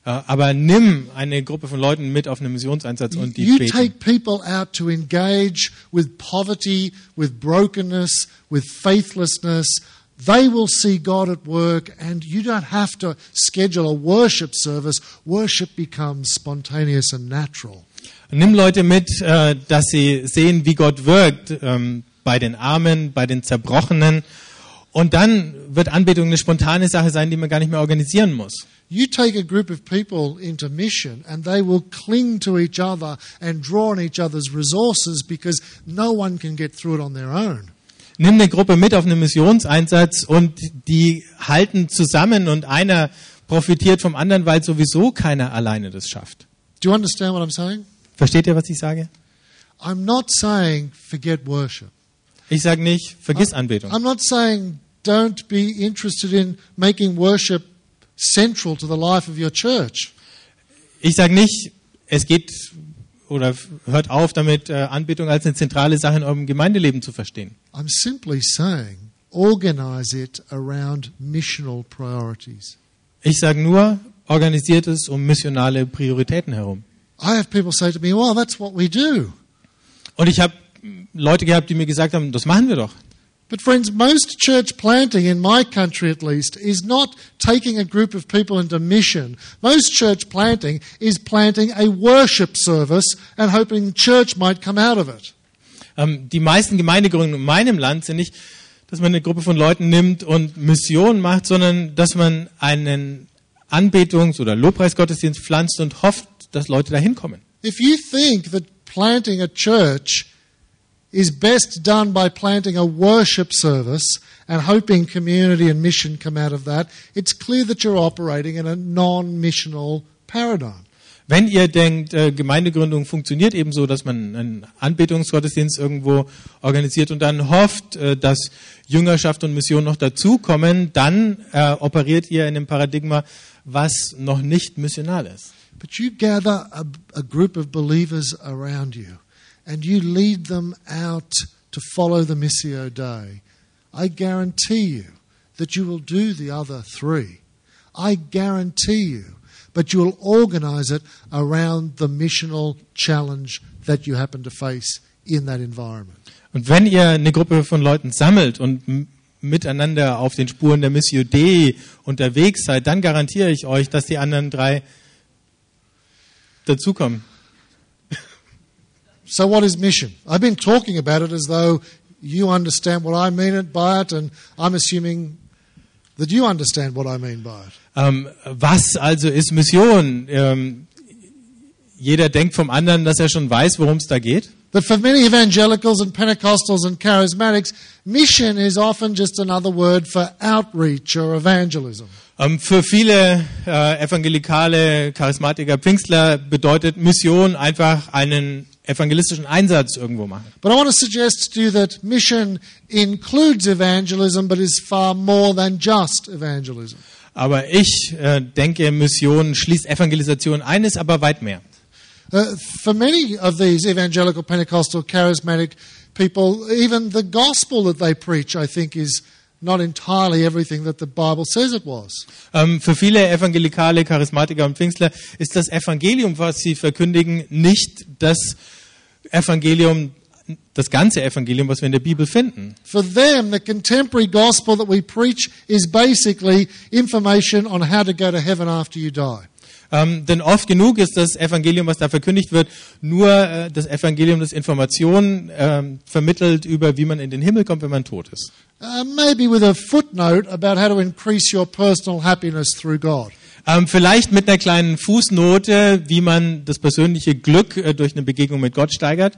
A: Äh, Aber nimm eine Gruppe von Leuten mit auf einen Missionseinsatz und die
B: You
A: beten.
B: take people out to engage with poverty, with brokenness, with faithlessness. They will see God at work, and you don't have to schedule a worship service. Worship becomes spontaneous and natural.
A: Nimm Leute mit, äh, dass sie sehen, wie Gott wirkt ähm, bei den Armen, bei den Zerbrochenen. Und dann wird Anbetung eine spontane Sache sein, die man gar nicht mehr organisieren muss.
B: You take a group of people into mission, and they will cling to each other and draw on each other's resources because no one can get through it on their own.
A: Nimm eine Gruppe mit auf einen Missionseinsatz und die halten zusammen und einer profitiert vom anderen, weil sowieso keiner alleine das schafft.
B: Do you understand what I'm saying?
A: Versteht ihr, was ich sage?
B: I'm not saying forget worship.
A: Ich sage nicht, vergiss Anbetung.
B: I'm not saying don't be interested in making worship central to the life of your church.
A: Ich sage nicht, es geht oder hört auf damit, äh, Anbetung als eine zentrale Sache in eurem Gemeindeleben zu verstehen.
B: I'm simply saying organize it around missional priorities.
A: Ich sage nur, organisiert es um missionale Prioritäten herum.
B: I have people say to me, well, that's what we do.
A: Und ich habe Leute gehabt, die mir gesagt haben, das machen wir doch.
B: But, friends, most church planting, in my country at least, is not taking a group of people into mission. Most church planting is planting a worship service and hoping church might come out of it.
A: Ähm, die meisten Gemeindegründungen in meinem Land sind nicht, dass man eine Gruppe von Leuten nimmt und Mission macht, sondern dass man einen Anbetungs- oder Lobpreisgottesdienst pflanzt und hofft, dass Leute dahin kommen.
B: If you think that planting a church is best done by planting a worship service and hoping community and mission come out of that, it's clear that you're operating in a non missional paradigm.
A: Wenn ihr denkt, äh, Gemeindegründung funktioniert eben so, dass man einen Anbetungsgottesdienst irgendwo organisiert und dann hofft, äh, dass Jüngerschaft und Mission noch dazukommen, dann äh, operiert ihr in einem Paradigma, was noch nicht missional ist.
B: But you gather a, a group of believers around you and you lead them out to follow the Missio Dei, I guarantee you that you will do the other three. I guarantee you. But you will organize it around the missional challenge that you happen to face in that environment.
A: Und wenn ihr eine Gruppe von Leuten sammelt und miteinander auf den Spuren der Missio Dei unterwegs seid, dann garantiere ich euch, dass die anderen drei dazukommen.
B: So, what is mission? I've been talking about it as though you understand what I mean by it, and I'm assuming that you understand what I mean by it.
A: Ähm, was also ist Mission? Ähm, jeder denkt vom anderen, dass er schon weiß, worum es da geht.
B: But for many evangelicals and Pentecostals and charismatics, mission is often just another word for outreach or evangelism.
A: Ähm, für viele äh, evangelikale Charismatiker, Pfingstler bedeutet Mission einfach einen evangelistischen Einsatz irgendwo machen.
B: But I want to suggest to you that mission includes evangelism, but is far more than just evangelism.
A: Aber ich äh, denke, Mission schließt Evangelisation ein, ist aber weit mehr.
B: Uh, for many of these evangelical, Pentecostal, charismatic people, even the gospel that they preach, I think, is not entirely everything that the Bible says it was.
A: Ähm, für viele evangelikale Charismatiker und Pfingstler ist das Evangelium, was sie verkündigen, nicht das Evangelium, das ganze Evangelium, was wir in der Bibel finden.
B: For them, the contemporary gospel that we preach is basically information on how to go to heaven after you die.
A: Ähm, denn oft genug ist das Evangelium, was da verkündigt wird, nur äh, das Evangelium, das Informationen ähm, vermittelt über, wie man in den Himmel kommt, wenn man tot ist.
B: Uh, maybe with a footnote about how to increase your personal happiness through God.
A: Ähm, vielleicht mit einer kleinen Fußnote, wie man das persönliche Glück äh, durch eine Begegnung mit Gott steigert.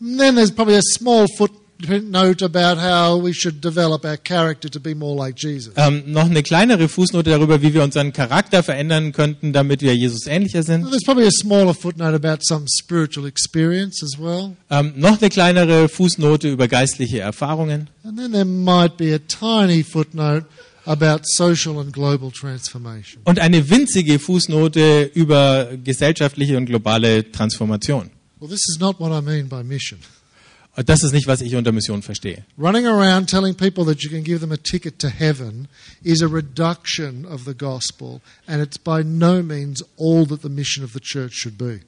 B: And then there's probably a small footnote about how we should develop our character to be more like Jesus.
A: Ähm, noch eine kleinere Fußnote darüber, wie wir unseren Charakter verändern könnten, damit wir Jesus ähnlicher sind.
B: There's probably a smaller footnote about some spiritual experience as well.
A: Ähm, noch eine kleinere Fußnote über geistliche Erfahrungen.
B: And then there might be a tiny footnote about social and global transformation.
A: Und eine winzige Fußnote über gesellschaftliche und globale Transformation.
B: Well, this is not what I mean by mission.
A: Und Das ist nicht, was ich unter Mission verstehe.
B: Running around telling people that you can give them a ticket to heaven is a reduction of the gospel, and it's by no means all that the mission of the church should be.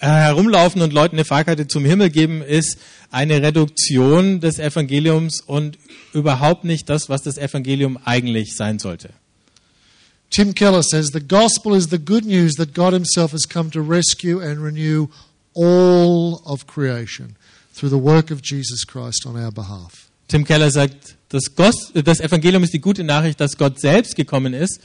A: Äh, Herumlaufen und Leuten eine Fahrkarte zum Himmel geben ist eine Reduktion des Evangeliums und überhaupt nicht das, was das Evangelium eigentlich sein sollte.
B: Tim Keller says the gospel is the good news that God Himself has come to rescue and renew all of creation through the work of Jesus Christ on our behalf.
A: Tim Keller sagt, das, Gos das Evangelium ist die gute Nachricht, dass Gott selbst gekommen ist,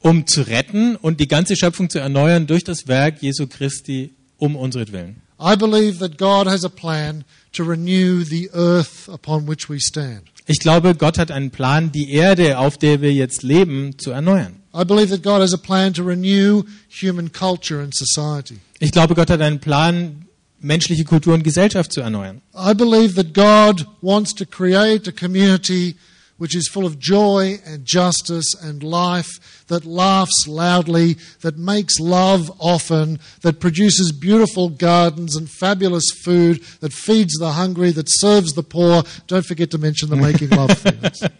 A: um zu retten und die ganze Schöpfung zu erneuern durch das Werk Jesu Christi um unseren
B: I believe that God has a plan to renew the earth upon which we stand.
A: Ich glaube, Gott hat einen Plan, die Erde, auf der wir jetzt leben, zu erneuern.
B: I believe that God has a plan to renew human culture and society.
A: Ich glaube, Gott hat einen Plan, menschliche Kultur und Gesellschaft zu erneuern.
B: I believe that God wants to create a community which is full of joy and justice and life, that laughs loudly, that makes love often, that produces beautiful gardens and fabulous food, that feeds the hungry, that serves the poor. Don't forget to mention the making love things.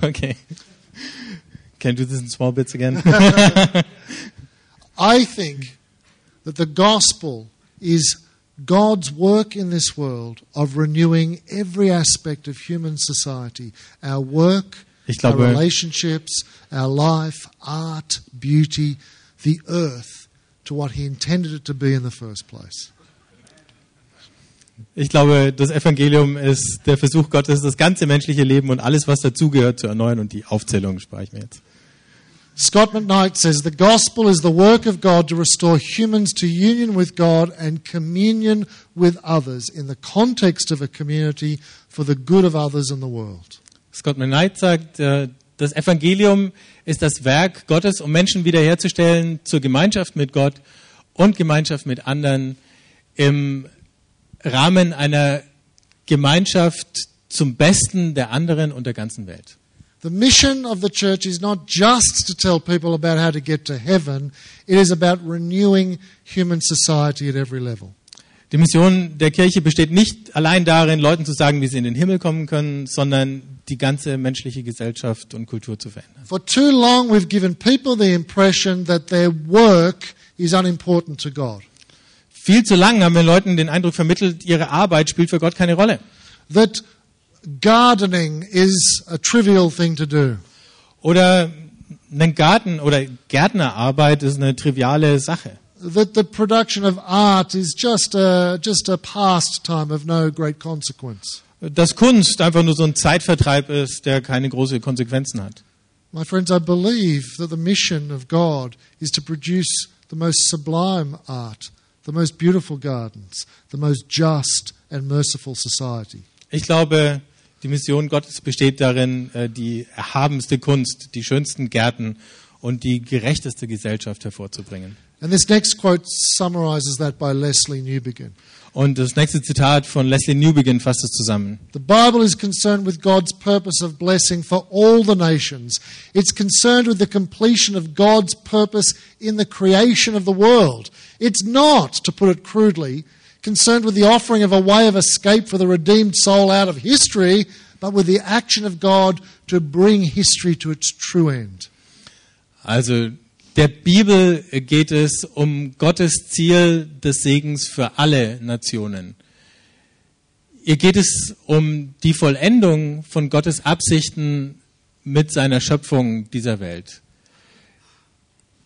A: Okay. Can you do this in small bits again?
B: I think that the gospel is God's work in this world of renewing every aspect of human society our work,
A: Ich
B: our
A: glaube,
B: relationships, our life, art, beauty, the earth to what He intended it to be in the first place.
A: ich glaube, das Evangelium ist der Versuch Gottes, das ganze menschliche Leben und alles, was dazugehört, zu erneuern. Und die Aufzählung spare ich mir jetzt.
B: Scott McKnight says the gospel is the work of God to restore humans to union with God and communion with others in the context of a community for the good of others in the world.
A: Scott McKnight sagt, äh, das Evangelium ist das Werk Gottes, um Menschen wiederherzustellen zur Gemeinschaft mit Gott und Gemeinschaft mit anderen im Rahmen einer Gemeinschaft zum Besten der anderen und der ganzen Welt.
B: The mission of the church is not just to tell people about how to get to heaven, it is about renewing human society at every level.
A: Die Mission der Kirche besteht nicht allein darin, Leuten zu sagen, wie sie in den Himmel kommen können, sondern die ganze menschliche Gesellschaft und Kultur zu verändern.
B: For too long, we've given people the impression that their work is unimportant to God,
A: Viel zu lang haben wir Leuten den Eindruck vermittelt, ihre Arbeit spielt für Gott keine Rolle.
B: that gardening is a trivial thing to do,
A: Oder ein Garten oder Gärtnerarbeit ist eine triviale Sache.
B: that the production of art is just a, just a pastime of no great consequence.
A: Dass Kunst einfach nur so ein Zeitvertreib ist, der keine Konsequenzen hat.
B: My friends, I believe that the mission of God is to produce the most sublime art, the most beautiful gardens, the most just and merciful society.
A: Ich glaube, die Mission Gottes besteht darin, äh, die erhabenste Kunst, die schönsten Gärten und die gerechteste Gesellschaft hervorzubringen.
B: And this next quote summarizes that by Leslie Newbegin.
A: Und das nächste Zitat von Leslie Newbegin fasst es zusammen.
B: The Bible is concerned with God's purpose of blessing for all the nations. It's concerned with the completion of God's purpose in the creation of the world. It's not, to put it crudely, concerned with the offering of a way of escape for the redeemed soul out of history, but with the action of God to bring history to its true end.
A: Also der Bibel geht es um Gottes Ziel des Segens für alle Nationen. Ihr geht es um die Vollendung von Gottes Absichten mit seiner Schöpfung dieser Welt.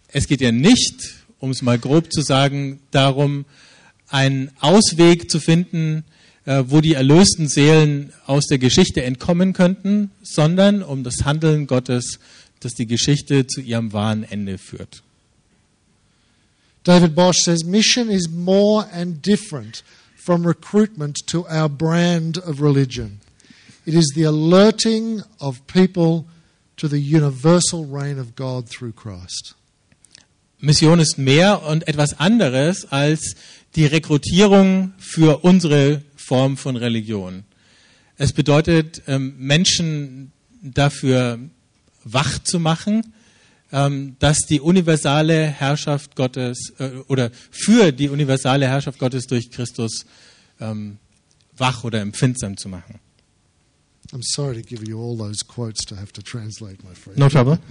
A: Es geht ja nicht, um es mal grob zu sagen, darum, einen Ausweg zu finden, äh, wo die erlösten Seelen aus der Geschichte entkommen könnten, sondern um das Handeln Gottes, das die Geschichte zu ihrem wahren Ende führt.
B: David Bosch says mission is more and different from recruitment to our brand of religion. It is the alerting of people to the universal reign of God through Christ.
A: Mission ist mehr und etwas anderes als die Rekrutierung für unsere Form von Religion. Es bedeutet, ähm, Menschen dafür wach zu machen, ähm, dass die universale Herrschaft Gottes äh, oder für die universale Herrschaft Gottes durch Christus ähm, wach oder empfindsam zu machen.
B: I'm sorry to give you all those quotes to have to translate, my friend.
A: No trouble.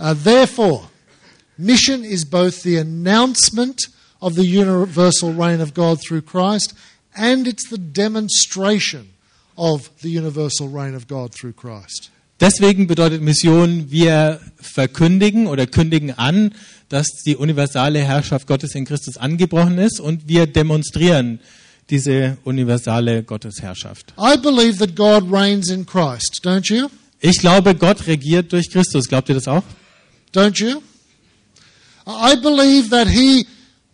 B: Uh, therefore, mission is both the announcement of the universal reign of God through Christ and it's the demonstration of the universal reign of God through Christ.
A: Deswegen bedeutet Mission, wir verkündigen oder kündigen an, dass die universale Herrschaft Gottes in Christus angebrochen ist und wir demonstrieren diese universale Gottesherrschaft.
B: I believe that God reigns in Christ, don't you?
A: Ich glaube, Gott regiert durch Christus. Glaubt ihr das auch?
B: Don't you? I believe that He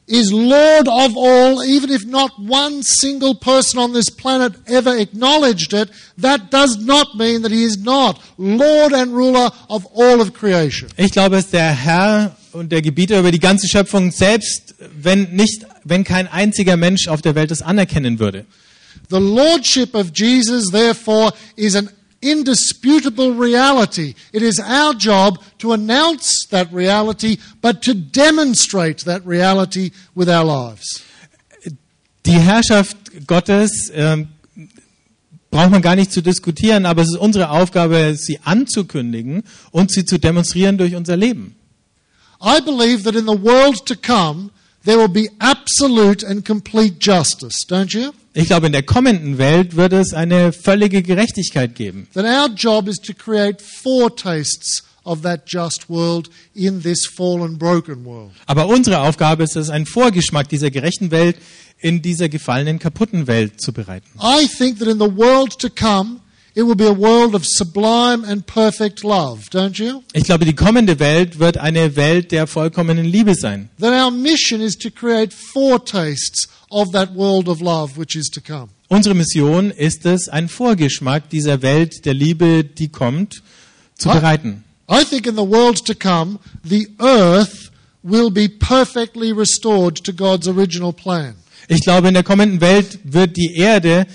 B: is Lord of all, even if not one single person on this planet ever acknowledged it. That does not mean that He is not Lord and ruler of all of creation.
A: Ich glaube, es ist der Herr und der Gebieter über die ganze Schöpfung, selbst wenn nicht, wenn kein einziger Mensch auf der Welt das anerkennen würde.
B: The Lordship of Jesus, therefore, is an indisputable reality. It is our job to announce that reality, but to demonstrate that reality with our lives.
A: Die Herrschaft Gottes ähm, braucht man gar nicht zu diskutieren, aber es ist unsere Aufgabe, sie anzukündigen und sie zu demonstrieren durch unser Leben.
B: I believe that in the world to come, there will be absolute and complete justice, don't you?
A: Ich glaube, in der kommenden Welt wird es eine völlige Gerechtigkeit geben.
B: That our job is to create foretastes of that just world in this fallen, broken world.
A: Aber unsere Aufgabe ist es, einen Vorgeschmack dieser gerechten Welt in dieser gefallenen, kaputten Welt zu bereiten.
B: I think that in the world to come, it will be a world of sublime and perfect love, don't you?
A: Ich glaube, die kommende Welt wird eine Welt der vollkommenen Liebe sein.
B: That our mission is to create foretastes of that world of love which is to come.
A: Unsere Mission ist es, einen Vorgeschmack dieser Welt der Liebe, die kommt, zu bereiten.
B: I think in the world to come, the earth will be perfectly restored to God's original plan.
A: Ich glaube, in der kommenden Welt wird die Erde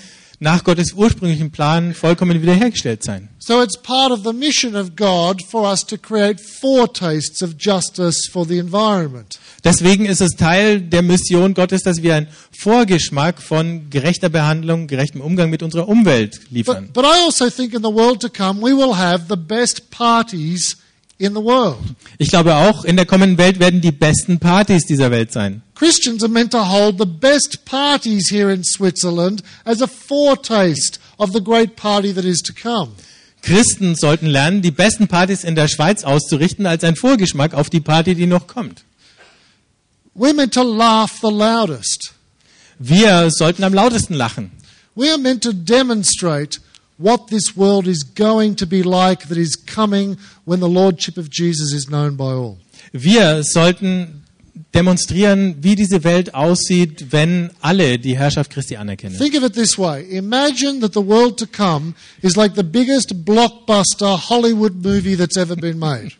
A: nach Gottes ursprünglichen Plan vollkommen wiederhergestellt sein.
B: So it's part of the mission of God for us to create foretastes of justice for the environment.
A: Deswegen ist es Teil der Mission Gottes, dass wir einen Vorgeschmack von gerechter Behandlung, gerechtem Umgang mit unserer Umwelt liefern.
B: But, but I also think in the world to come we will have the best parties in the world.
A: Ich glaube auch, in der kommenden Welt werden die besten Partys dieser Welt sein.
B: Christians are meant to hold the best parties here in Switzerland as a foretaste of the great party that is to come.
A: Christen sollten lernen, die besten Partys in der Schweiz auszurichten, als ein Vorgeschmack auf die Party, die noch kommt.
B: We're meant to laugh the loudest.
A: Wir sollten am lautesten lachen.
B: We are meant to demonstrate what this world is going to be like that is coming when the Lordship of Jesus is known by all.
A: Wir sollten demonstrieren, wie diese Welt aussieht, wenn alle die Herrschaft Christi anerkennen.
B: Think of it this way Imagine that the world to come is like the biggest blockbuster Hollywood movie that's ever been made.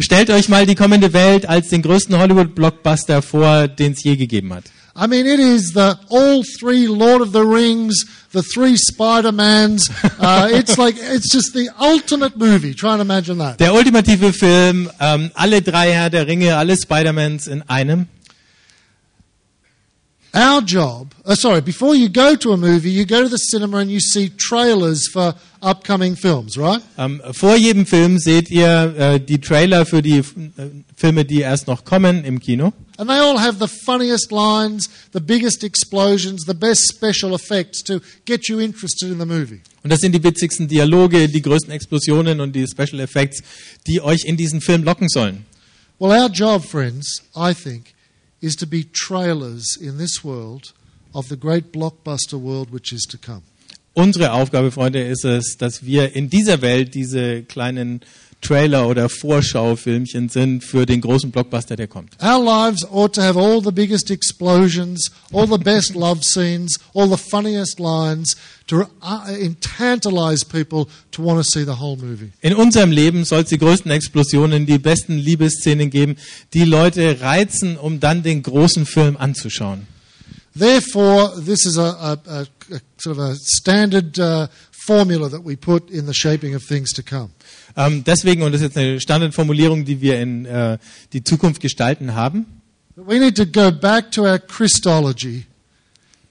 A: Stellt euch mal die kommende Welt als den größten Hollywood-Blockbuster vor, den es je gegeben hat.
B: I mean, it is the all three Lord of the Rings, the three Spider-Mans. Uh, it's like, it's just the ultimate movie. Try and imagine that.
A: Der ultimative Film, ähm, alle drei Herr der Ringe, alle Spider-Mans in einem.
B: Our job, uh, sorry, before you go to a movie, you go to the cinema and you see trailers for upcoming films, right?
A: Ähm, vor jedem Film seht ihr äh, die Trailer für die äh, Filme, die erst noch kommen im Kino.
B: And they all have the funniest lines, the biggest explosions, the best special effects to get you interested in the movie.
A: Und das sind die witzigsten Dialoge, die größten Explosionen und die Special Effects, die euch in diesen Film locken sollen.
B: Well, our job, friends, I think, is to be trailers in this world of the great blockbuster world which is to come.
A: Unsere Aufgabe, Freunde, ist es, dass wir in dieser Welt diese kleinen Trailer oder Vorschaufilmchen sind für den großen Blockbuster, der kommt.
B: Our lives ought to have all the biggest explosions, all the best love scenes, all the funniest lines to uh, tantalize people to want to see the whole movie.
A: In unserem Leben soll es die größten Explosionen, die besten Liebesszenen geben, die Leute reizen, um dann den großen Film anzuschauen.
B: Therefore, this is a, a, a, a sort of a standard uh, formula that we put in the shaping of things to come.
A: Ähm, deswegen, und das ist jetzt eine Standardformulierung, die wir in äh, die Zukunft gestalten haben,
B: We need to go back to our Christology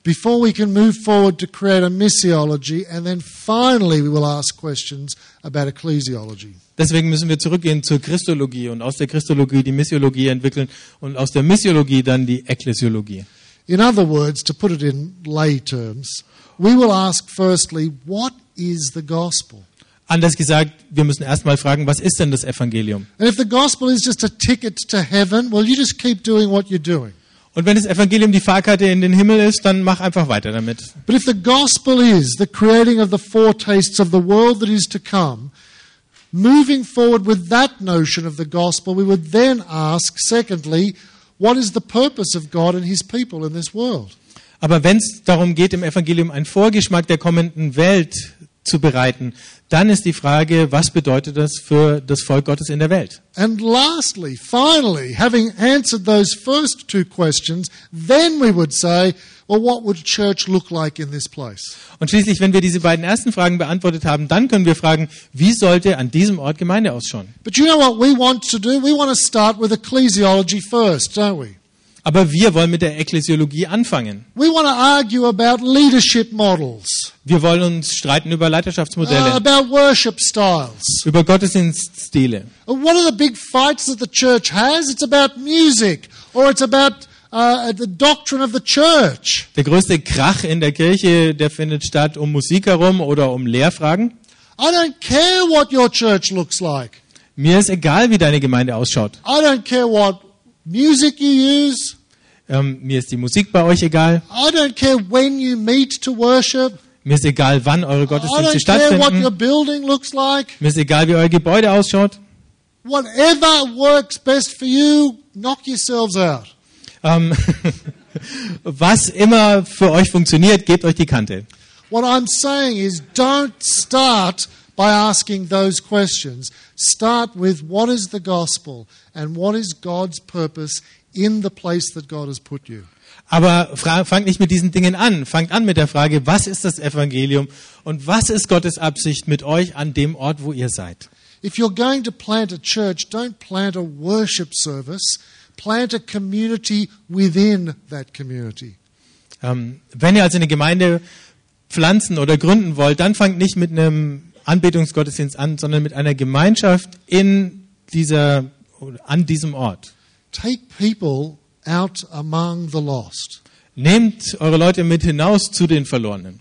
B: before we can move forward to create a missiology, and then finally we will ask questions about ecclesiology.
A: deswegen müssen wir zurückgehen zur Christologie und aus der Christologie die Missiologie entwickeln und aus der Missiologie dann die Ekklesiologie.
B: In other words, to put it in lay terms, we will ask firstly, what is the gospel?
A: Anders gesagt, wir müssen erstmal fragen, was ist denn das Evangelium?
B: And if the gospel is just a ticket to heaven, well, you just keep doing what you're doing.
A: Und wenn das Evangelium die Fahrkarte in den Himmel ist, dann mach einfach weiter damit.
B: But if the gospel is the creating of the foretastes of the world that is to come, moving forward with that notion of the gospel, we would then ask, secondly, what is the purpose of God and his people in this world?
A: Aber wenn es darum geht, im Evangelium einen Vorgeschmack der kommenden Welt zu bereiten, dann ist die Frage, was bedeutet das für das Volk Gottes in der Welt?
B: And lastly, finally, having answered those first two questions, then we would say, well, what would church look like in this place?
A: Und schließlich, wenn wir diese beiden ersten Fragen beantwortet haben, dann können wir fragen, wie sollte an diesem Ort Gemeinde ausschauen?
B: But you know what we want to do? We want to start with ecclesiology first, don't we?
A: Aber wir wollen mit der Ekklesiologie anfangen.
B: We want to argue about leadership models,
A: Wir wollen uns streiten über
B: uh,
A: Leiterschaftsmodelle,
B: about worship styles.
A: über Gottesdienststile.
B: What are the big fights that the church has? It's about music or it's about uh, the doctrine of the church.
A: Der größte Krach in der Kirche, der findet statt um Musik herum oder um Lehrfragen.
B: I don't care what your church looks like.
A: Mir ist egal, wie deine Gemeinde ausschaut.
B: I don't care what music you use.
A: Ähm, mir ist die Musik bei euch egal.
B: I don't care when you meet to worship.
A: Mir ist egal, wann eure Gottesdienste stattfinden.
B: building looks like.
A: Mir ist egal, wie euer Gebäude ausschaut.
B: Whatever works best for you, knock yourselves out.
A: Ähm, was immer für euch funktioniert, gebt euch die Kante.
B: What I'm saying is don't start by asking those questions. Start with what is the gospel and what is God's purpose in the place that God has put you.
A: Aber fangt nicht mit diesen Dingen an. Fangt an mit der Frage, was ist das Evangelium und was ist Gottes Absicht mit euch an dem Ort, wo ihr seid?
B: If you're going to plant a church, don't plant a worship service, plant a community within that community.
A: Ähm, wenn ihr also eine Gemeinde pflanzen oder gründen wollt, dann fangt nicht mit einem Anbetungsgottesdienst an, sondern mit einer Gemeinschaft in dieser, an diesem Ort.
B: Take people out among the lost
A: Nehmt eure Leute mit hinaus zu den Verlorenen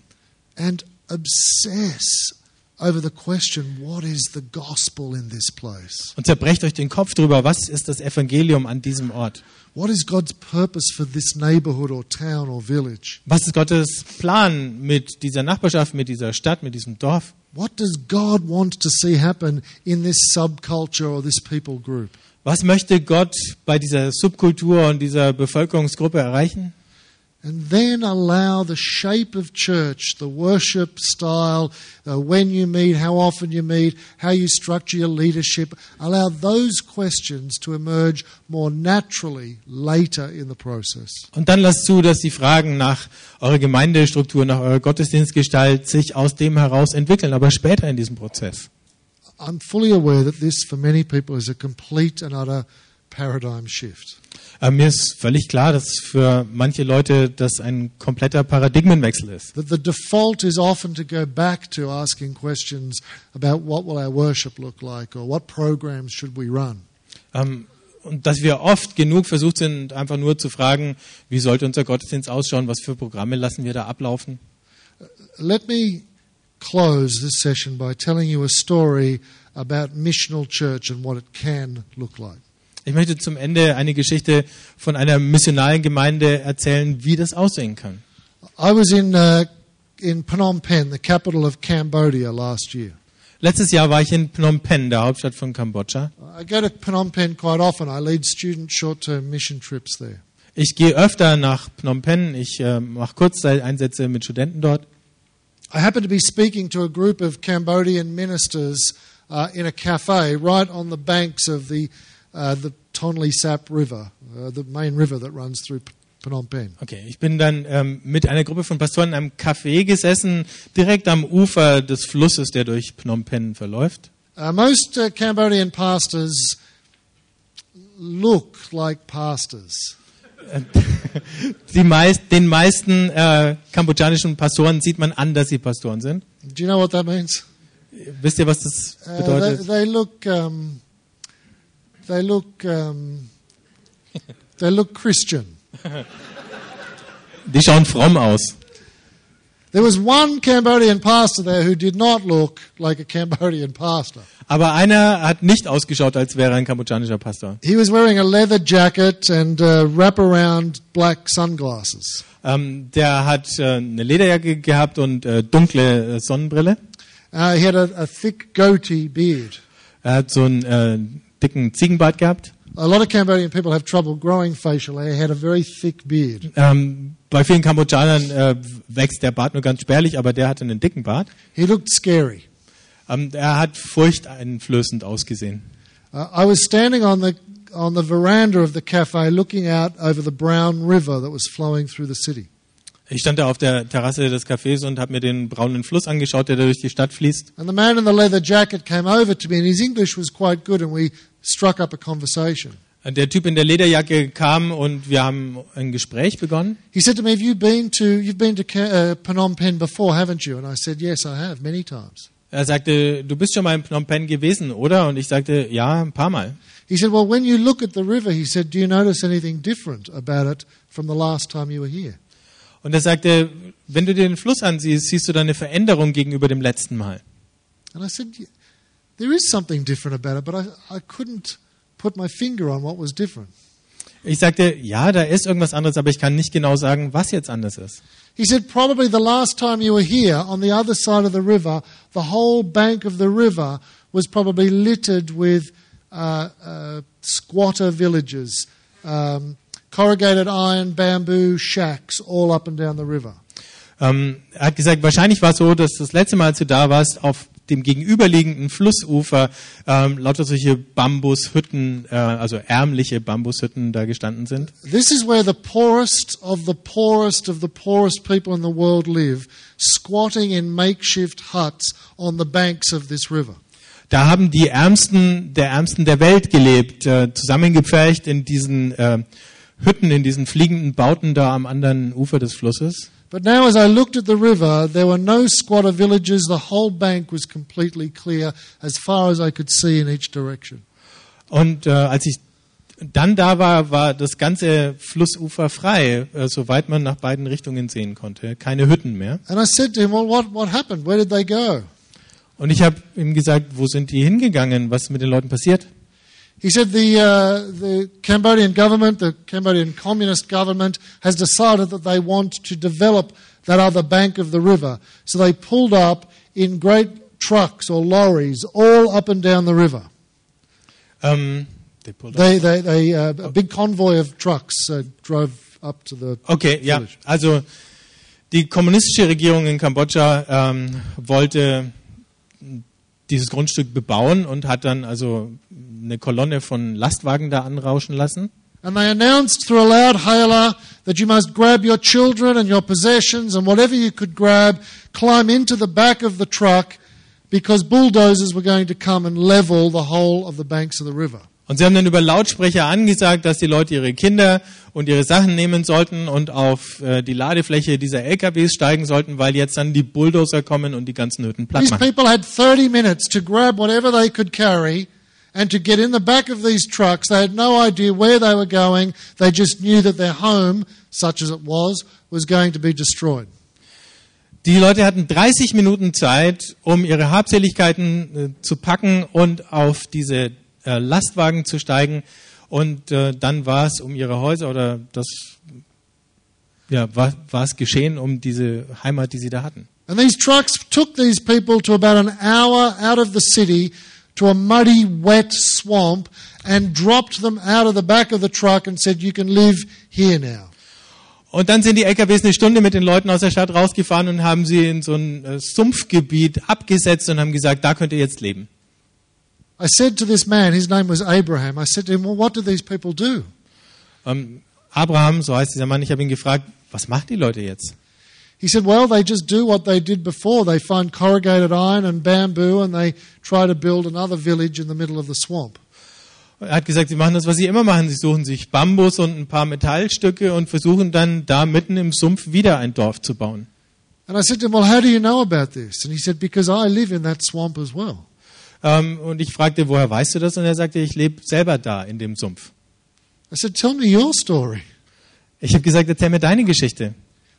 B: and obsess over the question what is the gospel in this place?
A: und zerbrecht euch den Kopf darüber, was ist das Evangelium an diesem Ort?
B: What is God's purpose for this neighborhood or town or village?
A: Was ist Gottes Plan mit dieser Nachbarschaft, mit dieser Stadt, mit diesem Dorf?
B: What does God want to see happen in this subculture or this people group?
A: Was möchte Gott bei dieser Subkultur und dieser Bevölkerungsgruppe erreichen?
B: And then allow the shape of church, the worship style, uh, when you meet, how often you meet, how you structure your leadership, allow those questions to emerge more naturally later in the process.
A: Und dann lasst zu, dass die Fragen nach eurer Gemeindestruktur, nach eurer Gottesdienstgestalt sich aus dem heraus entwickeln, aber später in diesem Prozess.
B: I'm fully aware that this, for many people, is a complete and utter paradigm shift.
A: Aber mir ist völlig klar, dass für manche Leute das ein kompletter Paradigmenwechsel ist.
B: That the default is often to go back to asking questions about what will our worship look like or what programs should we run.
A: Ähm, und dass wir oft genug versucht sind, einfach nur zu fragen, wie sollte unser Gottesdienst ausschauen, was für Programme lassen wir da ablaufen.
B: Let me close this session by telling you a story about missional church and what it can look like.
A: Ich möchte zum Ende eine Geschichte von einer missionalen Gemeinde erzählen, wie das aussehen kann.
B: I was in uh, in Phnom Penh, the capital of Cambodia, last year.
A: Letztes Jahr war ich in Phnom Penh, der Hauptstadt von Kambodscha.
B: I go to Phnom Penh quite often. I lead student short-term mission trips there.
A: Ich gehe öfter nach Phnom Penh. Ich äh, mache Kurzzeiteinsätze mit Studenten dort.
B: I happened to be speaking to a group of Cambodian ministers uh, in a cafe right on the banks of the uh, the Tonle Sap River, uh, the main river that runs through Phnom Penh.
A: Okay, ich bin dann ähm, mit einer Gruppe von Pastoren in einem Café gesessen, direkt am Ufer des Flusses, der durch Phnom Penh verläuft.
B: Uh, most uh, Cambodian pastors look like pastors.
A: Die meist, den meisten äh, kambodschanischen Pastoren sieht man an, dass sie Pastoren sind.
B: Do you know what that means?
A: Wisst ihr, was das
B: Uh, they,
A: bedeutet?
B: they look. Um, they look. Um, they look Christian.
A: Die schauen fromm aus.
B: There was one Cambodian pastor there who did not look like a Cambodian pastor.
A: Aber einer hat nicht ausgeschaut, als wäre er ein kambodschanischer Pastor.
B: He was wearing a leather jacket and uh, wraparound black sunglasses.
A: Ähm, der hat äh, eine Lederjacke gehabt und äh, dunkle äh, Sonnenbrille.
B: Uh, he had a, a thick goatee beard.
A: Er hat so äh, dicken Ziegenbart gehabt.
B: A lot of Cambodian people have trouble growing facial hair. He had a very thick beard.
A: Ähm, bei vielen Kambodschanern äh, wächst der Bart nur ganz spärlich, aber der hatte einen dicken Bart.
B: He looked scary.
A: Ähm, er hat furchteinflößend ausgesehen.
B: Uh, I was standing on the on the veranda of the cafe, looking out over the brown river that was flowing through the city.
A: Ich stand da auf der Terrasse des Cafés und habe mir den braunen Fluss angeschaut, der da durch die Stadt fließt.
B: And the man in the leather jacket came over to me, and his English was quite good, and we struck up a conversation.
A: Der Typ in der Lederjacke kam und wir haben ein Gespräch begonnen.
B: He said to me, "Have you been to you've been to uh, Phnom Penh before, haven't you?" And I said, "Yes, I have, many times."
A: Er sagte, du bist schon mal in Phnom Penh gewesen, oder? Und ich sagte, ja, ein paar Mal.
B: He said, "Well, when you look at the river," he said, "do you notice anything different about it from the last time you were here?"
A: Und er sagte, wenn du dir den Fluss ansiehst, siehst du da eine Veränderung gegenüber dem letzten Mal.
B: And I said, "Yeah, "There is something different about it, but I, I couldn't put my finger on what was different."
A: Ich sagte, ja, da ist irgendwas anderes, aber ich kann nicht genau sagen, was jetzt anders ist.
B: He said, probably the last time you were here, on the other side of the river, the whole bank of the river was probably littered with uh, uh, squatter villages, um, corrugated iron, bamboo shacks all up and down the river.
A: Ähm, er hat gesagt, wahrscheinlich war es so, dass das letzte Mal, als du da warst, auf dem gegenüberliegenden Flussufer ähm, lauter solche Bambushütten, äh, also ärmliche Bambushütten da gestanden sind.
B: This is where the poorest of the poorest of the poorest people in the world live, squatting in makeshift huts on the banks of this river.
A: Da haben die Ärmsten der Ärmsten der Welt gelebt, äh, zusammengepfercht in diesen äh, Hütten, in diesen fliegenden Bauten da am anderen Ufer des Flusses.
B: But now, as I looked at the river, there were no squatter villages. The whole bank was completely clear as far as I could see in each direction.
A: Und äh, als ich dann da war, war das ganze Flussufer frei, äh, soweit man nach beiden Richtungen sehen konnte. Keine Hütten mehr.
B: And I said to him, Well, what, what happened? Where did they go?
A: Und ich habe ihm gesagt, wo sind die hingegangen? Was ist mit den Leuten passiert?
B: He said the, uh, the Cambodian government, the Cambodian communist government, has decided that they want to develop that other bank of the river. So they pulled up in great trucks or lorries all up and down the river.
A: Ähm, they pulled up.
B: They, they, they, uh, a big convoy of trucks uh, drove up to the
A: Okay, ja.
B: village.
A: Also die kommunistische Regierung in Kambodscha ähm, wollte dieses Grundstück bebauen und hat dann also eine Kolonne von Lastwagen da anrauschen lassen.
B: And they announced through a loud hailer that you must grab your children and your possessions and whatever you could grab, climb into the back of the truck because bulldozers were going to come and level the whole of the banks of the river.
A: Und sie haben dann über Lautsprecher angesagt, dass die Leute ihre Kinder und ihre Sachen nehmen sollten und auf äh, die Ladefläche dieser LKWs steigen sollten, weil jetzt dann die Bulldozer kommen und die ganzen Hütten platt
B: These
A: machen.
B: people had 30 minutes to grab whatever they could carry and to get in the back of these trucks. They had no idea where they were going. They just knew that their home, such as it was, was going to be destroyed.
A: Die Leute hatten 30 Minuten Zeit, um ihre Habseligkeiten äh, zu packen und auf diese äh, Lastwagen zu steigen. Und äh, dann war es um ihre Häuser oder das ja, war, war es geschehen um diese Heimat, die sie da hatten.
B: And these trucks took these people to about an hour out of the city to a muddy, wet swamp and dropped them out of the back of the truck and said, You can live here now.
A: Und dann sind die LKWs eine Stunde mit den Leuten aus der Stadt rausgefahren und haben sie in so ein äh, Sumpfgebiet abgesetzt und haben gesagt, da könnt ihr jetzt leben.
B: I said to this man, his name was Abraham, I said to him, Well, what do these people do?
A: Ähm, Abraham, so heißt dieser Mann, ich habe ihn gefragt, was machen die Leute jetzt?
B: He said, Well, they just do what they did before. They find corrugated iron and bamboo and they try to build another village in the middle of the swamp.
A: Er hat gesagt, sie machen das, was sie immer machen. Sie suchen sich Bambus und ein paar Metallstücke und versuchen dann da mitten im Sumpf wieder ein Dorf zu bauen.
B: And I said to him, Well, how do you know about this? And he said, Because I live in that swamp as well.
A: Ähm, und ich fragte, woher weißt du das? Und er sagte, ich lebe selber da in dem Sumpf.
B: I said, Tell me your story.
A: Ich habe gesagt, erzähl mir deine Geschichte.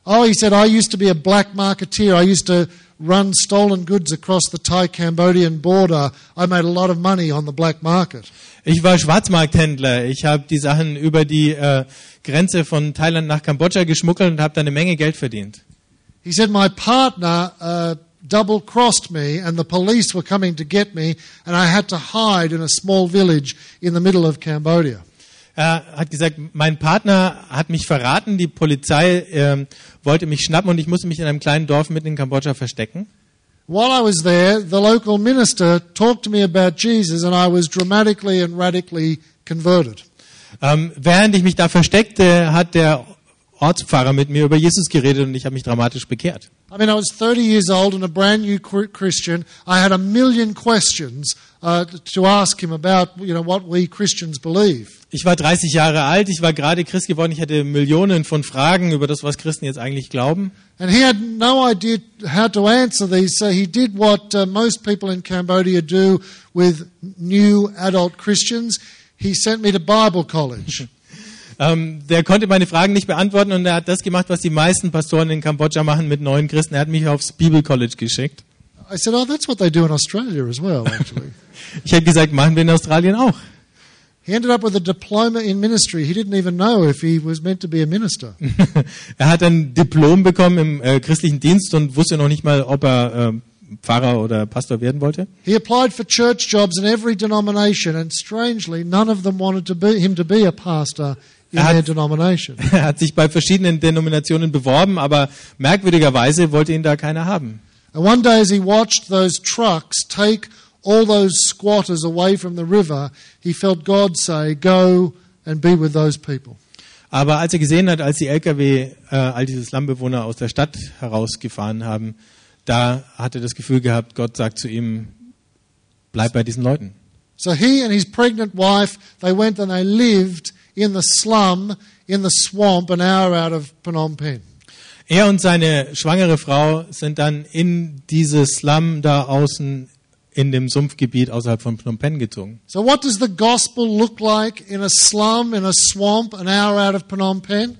B: Oh, he said, I used to be a black marketeer. I used to run stolen goods across the Thai Cambodian border. I made a lot of money on the black market.
A: Ich war Schwarzmarkthändler. Ich habe die Sachen über die äh, Grenze von Thailand nach Kambodscha geschmuggelt und habe da eine Menge Geld verdient.
B: He said, My partner uh, double crossed me, and the police were coming to get me, and I had to hide in a small village in the middle of Cambodia.
A: Er hat gesagt, mein Partner hat mich verraten, die Polizei ähm, wollte mich schnappen und ich musste mich in einem kleinen Dorf mitten in Kambodscha verstecken.
B: While I was there, the local minister talked to me about Jesus, and I was dramatically and radically converted.
A: Ähm, während ich mich da versteckte, hat der Ortspfarrer mit mir über Jesus geredet und ich habe mich dramatisch bekehrt.
B: I mean, I was 30 years old and a brand new Chr- Christian. I had a million questions uh, to ask him about, you know, what we Christians believe.
A: Ich war 30 Jahre alt, ich war gerade Christ geworden, ich hatte Millionen von Fragen über das, was Christen jetzt eigentlich glauben.
B: And he had no idea how to answer these, so he did what uh, most people in Cambodia do with new adult Christians. He sent me to Bible college.
A: Ähm, der konnte meine Fragen nicht beantworten und er hat das gemacht, was die meisten Pastoren in Kambodscha machen mit neuen Christen. Er hat mich aufs Bibelcollege geschickt.
B: I said, Oh, that's what they do in Australia as well, actually.
A: Ich habe gesagt, machen wir in Australien auch.
B: He ended up with a diploma in ministry. He didn't even know if he was meant to be a minister.
A: er hat ein Diplom bekommen im äh, christlichen Dienst und wusste noch nicht mal, ob er äh, Pfarrer oder Pastor werden wollte.
B: He applied for church jobs in every denomination, and strangely, none of them wanted to be, him to be a pastor in
A: Er hat-
B: their denomination.
A: Er hat sich bei verschiedenen Denominationen beworben, aber merkwürdigerweise wollte ihn da keiner haben.
B: And one day, as he watched those trucks take all those squatters away from the river, he felt God say, Go and be with those people.
A: Aber als er gesehen hat, als die LKW äh, all diese Slumbewohner aus der Stadt herausgefahren haben, da hat er das Gefühl gehabt, Gott sagt zu ihm, bleib bei diesen Leuten.
B: So he and his pregnant wife, they went and they lived in the slum, in the swamp, an hour out of Phnom Penh.
A: Er und seine schwangere Frau sind dann in dieses Slum da außen in dem Sumpfgebiet außerhalb von Phnom Penh gezogen.
B: So what does the gospel look like in a slum, in a swamp, an hour out of Phnom Penh?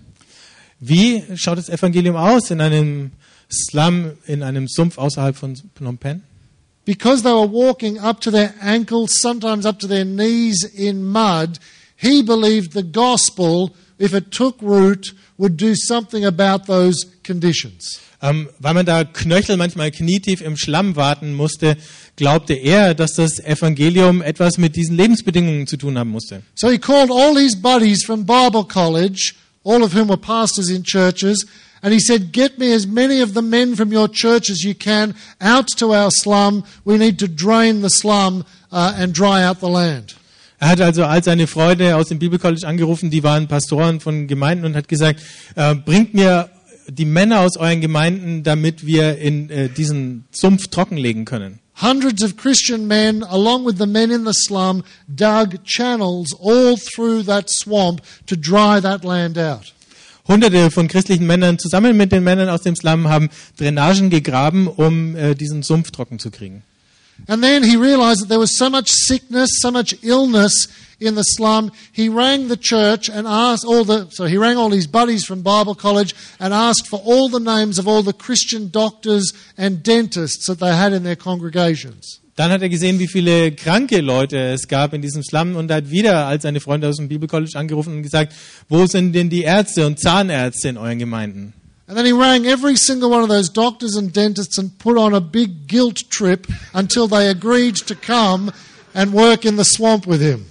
A: Wie schaut das Evangelium aus in einem Slum, in einem Sumpf außerhalb von Phnom Penh?
B: Because they were walking up to their ankles, sometimes up to their knees in mud, he believed the gospel, if it took root, would do something about those conditions.
A: Ähm, weil man da Knöchel manchmal knietief im Schlamm warten musste, glaubte er, dass das Evangelium etwas mit diesen Lebensbedingungen zu tun haben musste.
B: So he called all his buddies from Bible college, all of whom were pastors in churches, and he said, Get me as many of the men from your church as you can out to our slum. We need to drain the slum uh, and dry out the land.
A: Er hat also all seine Freunde aus dem Bibelcollege angerufen, die waren Pastoren von Gemeinden und hat gesagt, äh, bringt mir die Männer aus euren Gemeinden, damit wir in äh, diesen Sumpf trockenlegen können.
B: Hundreds of Christian men, along with the men in the slum, dug channels all through that swamp to dry that land out.
A: Hunderte von christlichen Männern zusammen mit den Männern aus dem Slum haben Drainagen gegraben, um äh, diesen Sumpf trocken zu kriegen.
B: And then he realized that there was so much sickness, so much illness in the slum. He rang the church and asked all the, so he rang all his buddies from Bible college and asked for all the names of all the Christian doctors and dentists that they had in their congregations.
A: Dann hat er gesehen, wie viele kranke Leute es gab in diesem Slum und hat wieder als seine Freunde aus dem Bibelcollege angerufen und gesagt, wo sind denn die Ärzte und Zahnärzte in euren Gemeinden?
B: And then he rang every single one of those doctors and dentists and put on a big guilt trip until they agreed to come and work in the swamp with him.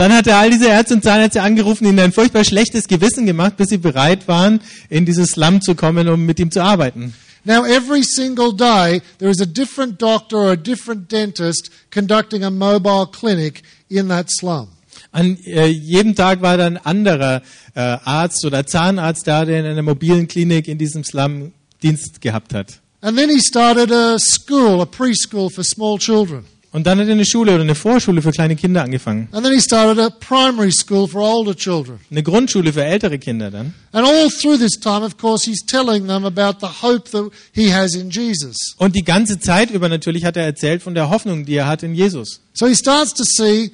A: Dann hat er all diese Ärzte und Zahnärzte angerufen, ihnen ein furchtbar schlechtes Gewissen gemacht, bis sie bereit waren, in dieses Slum zu kommen, um mit ihm zu arbeiten.
B: Now, every single day, there is a different doctor or a different dentist conducting a mobile clinic in that slum.
A: An äh, jedem Tag war dann ein anderer äh, Arzt oder Zahnarzt da, der in einer mobilen Klinik in diesem Slum Dienst gehabt hat.
B: And then he started a school, a preschool for small children.
A: Und dann hat er eine Schule oder eine Vorschule für kleine Kinder angefangen.
B: And then he started a primary school for older children.
A: Eine Grundschule für ältere Kinder dann.
B: And all through this time, of course, he's telling them about the hope that he has in Jesus.
A: Und die ganze Zeit über natürlich hat er erzählt von der Hoffnung, die er hat in Jesus.
B: So he starts to see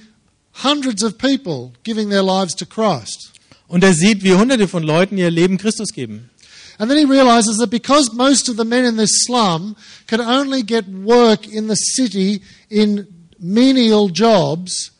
B: hundreds of people giving their lives to Christ.
A: Und er sieht, wie hunderte von Leuten ihr Leben Christus geben.
B: And then he realizes that because most of the men in this slum can only get work in the city in menial jobs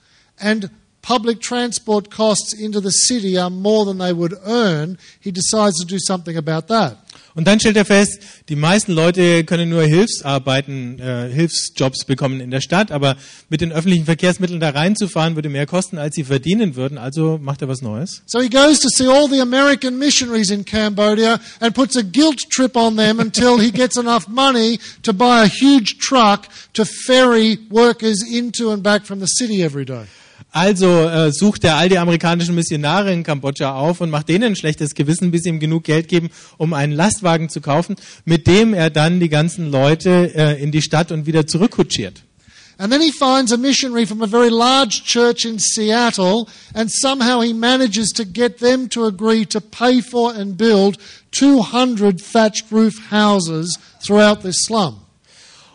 B: and public transport costs into the city are more than they would earn, he decides to do something about that.
A: Und dann stellt er fest, die meisten Leute können nur Hilfsarbeiten, äh, Hilfsjobs bekommen in der Stadt, aber mit den öffentlichen Verkehrsmitteln da reinzufahren würde mehr kosten, als sie verdienen würden. Also macht er was Neues.
B: So he goes to see all the American missionaries in Cambodia and puts a guilt trip on them until he gets enough money to buy a huge truck to ferry workers into and back from the city every day.
A: Also äh, sucht er all die amerikanischen Missionare in Kambodscha auf und macht denen ein schlechtes Gewissen, bis sie ihm genug Geld geben, um einen Lastwagen zu kaufen, mit dem er dann die ganzen Leute äh, in die Stadt und wieder zurückkutschiert.
B: And then he finds a missionary from a very large church in Seattle, and somehow he manages to get them to agree to pay for and build 200 thatched roof houses throughout this slum.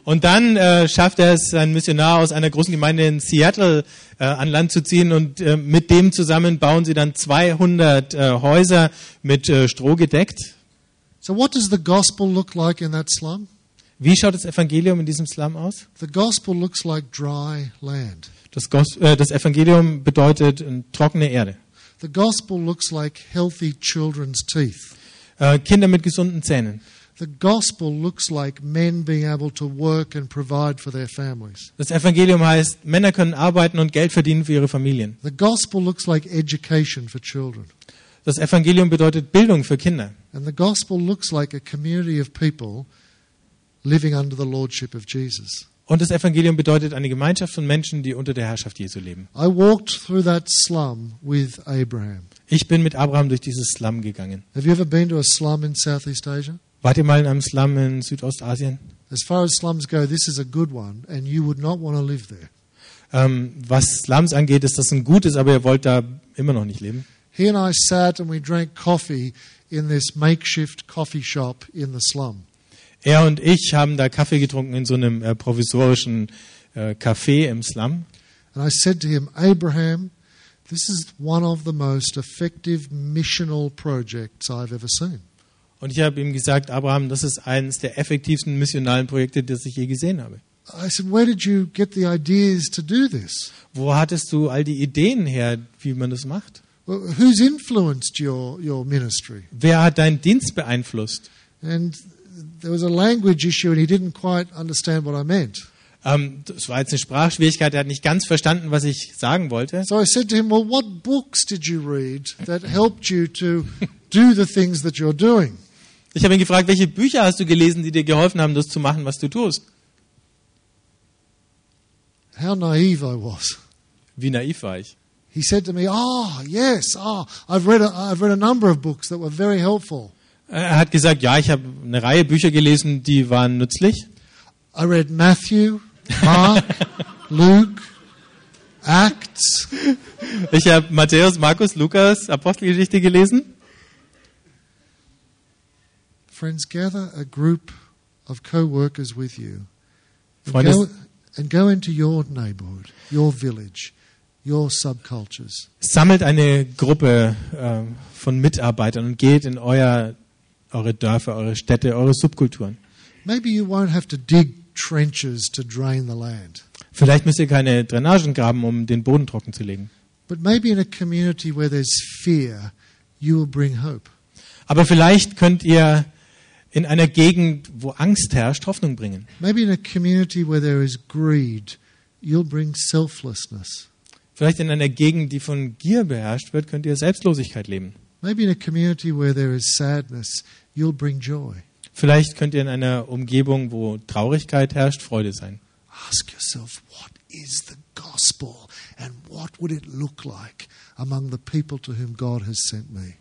A: Und dann äh, schafft er es, einen Missionar aus einer großen Gemeinde in Seattle äh, an Land zu ziehen und äh, mit dem zusammen bauen sie dann 200 äh, Häuser mit äh, Stroh gedeckt.
B: So, what does the gospel look like in that slum?
A: Wie schaut das Evangelium in diesem Slum aus?
B: The gospel looks like dry land.
A: Das, Gos äh, das Evangelium bedeutet äh, trockene Erde.
B: The gospel looks like healthy children's teeth.
A: Äh, Kinder mit gesunden Zähnen.
B: The gospel looks like men being able to work and provide for their families.
A: Das Evangelium heißt, Männer können arbeiten und Geld verdienen für ihre Familien.
B: The gospel looks like education for children.
A: Das Evangelium bedeutet Bildung für Kinder.
B: And the gospel looks like a community of people living under the lordship of Jesus.
A: Und das Evangelium bedeutet eine Gemeinschaft von Menschen, die unter der Herrschaft Jesu leben.
B: I walked through that slum with Abraham.
A: Ich bin mit Abraham durch dieses Slum gegangen.
B: Have you ever been to a slum in Southeast Asia?
A: Wart ihr mal in einem Slum in Südostasien?
B: As far as slums go, this is a good one, and you would not want to live there.
A: Ähm, was Slums angeht, ist das ein gutes, aber ihr wollt da immer noch nicht leben.
B: He and I sat and we drank coffee in this makeshift coffee shop in the slum.
A: Er und ich haben da Kaffee getrunken in so einem äh, provisorischen äh, Café im Slum.
B: And I said to him, Abraham, this is one of the most effective missional projects I've ever seen.
A: Und ich habe ihm gesagt, Abraham, das ist eines der effektivsten missionalen Projekte, das ich je gesehen habe.
B: I said, Where did you get the ideas to do this?
A: Wo hattest du all die Ideen her, wie man das macht?
B: Well, who's influenced your, your ministry?
A: Wer hat deinen Dienst beeinflusst?
B: And there was a language issue, and he didn't quite understand what I meant.
A: Ähm, das war jetzt eine Sprachschwierigkeit, er hat nicht ganz verstanden, was ich sagen wollte.
B: So I said to him, Well, what books did you read that helped you to do the things that you're doing?
A: Ich habe ihn gefragt, welche Bücher hast du gelesen, die dir geholfen haben, das zu machen, was du tust?
B: How naive I was.
A: Wie naiv war ich.
B: He said to me, Oh, yes, oh, I've read a, I've read a number of books that were very helpful.
A: Er hat gesagt, ja, ich habe eine Reihe Bücher gelesen, die waren nützlich.
B: I read Matthew, Mark, Luke, Acts.
A: Ich habe Matthäus, Markus, Lukas, Apostelgeschichte gelesen.
B: Friends, gather a group of co workers with you and
A: Freunde,
B: go, and go into your neighborhood, your village, your subcultures.
A: sammelt eine Gruppe äh, von Mitarbeitern und geht in euer, eure Dörfer, eure Städte, eure Subkulturen.
B: Maybe you won't have to dig trenches to drain the land,
A: Vielleicht müsst ihr keine Drainagen graben, um den Boden trocken zu legen.
B: but maybe in a community where there's fear, you will bring hope.
A: Aber vielleicht könnt ihr in einer Gegend, wo Angst herrscht, Hoffnung bringen.
B: Maybe in a community where there is greed, you'll bring selflessness.
A: Vielleicht in einer Gegend, die von Gier beherrscht wird, könnt ihr Selbstlosigkeit leben.
B: Maybe in a community where there is sadness, you'll bring joy.
A: Vielleicht könnt ihr in einer Umgebung, wo Traurigkeit herrscht, Freude sein.
B: Ask yourself, what is the gospel and what would it look like among the people to whom God has sent me?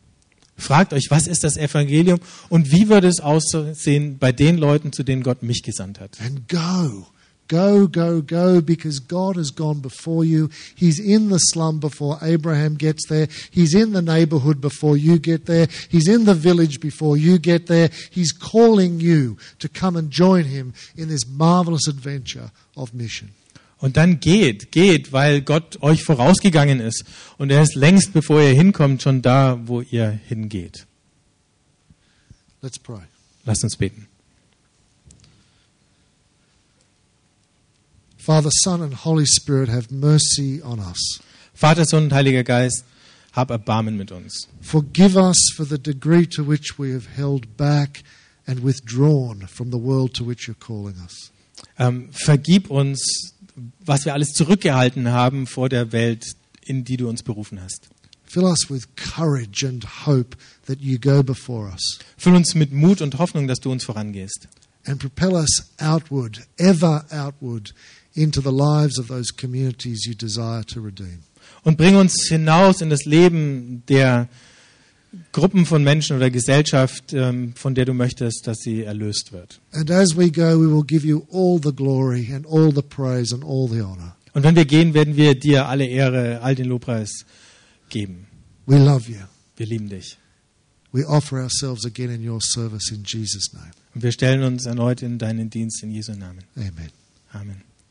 A: Fragt euch, was ist das Evangelium und wie würde es aussehen bei den Leuten, zu denen Gott mich gesandt hat?
B: And go. Go, go, go, because God has gone before you. He's in the slum before Abraham gets there. He's in the neighborhood before you get there. He's in the village before you get there. He's calling you to come and join him in this marvelous adventure of mission.
A: Und dann geht, geht, weil Gott euch vorausgegangen ist und er ist längst, bevor ihr hinkommt, schon da, wo ihr hingeht.
B: Let's pray.
A: Lasst uns beten.
B: Father, Son, and Holy Spirit, have mercy on us.
A: Vater, Sohn und Heiliger Geist, hab Erbarmen mit uns.
B: Forgive us for the degree to which we have held back and withdrawn from the world to which you're calling us.
A: Ähm, vergib uns, was wir alles zurückgehalten haben vor der Welt, in die du uns berufen hast.
B: Fill us with courage and hope that you go before us.
A: Füll uns mit Mut und Hoffnung, dass du uns vorangehst.
B: and propel us outward, ever outward, into the lives of those communities you desire to redeem.
A: Und bring uns hinaus in das Leben der Gruppen von Menschen oder Gesellschaft, ähm, von der du möchtest, dass sie erlöst wird.
B: And as we go, we will give you all the glory and all the praise and all the honor.
A: Und wenn wir gehen, werden wir dir alle Ehre, all den Lobpreis geben.
B: We love you.
A: Wir lieben dich.
B: We offer ourselves again in your service in Jesus' name.
A: Und wir stellen uns erneut in deinen Dienst in Jesu Namen.
B: Amen.
A: Amen.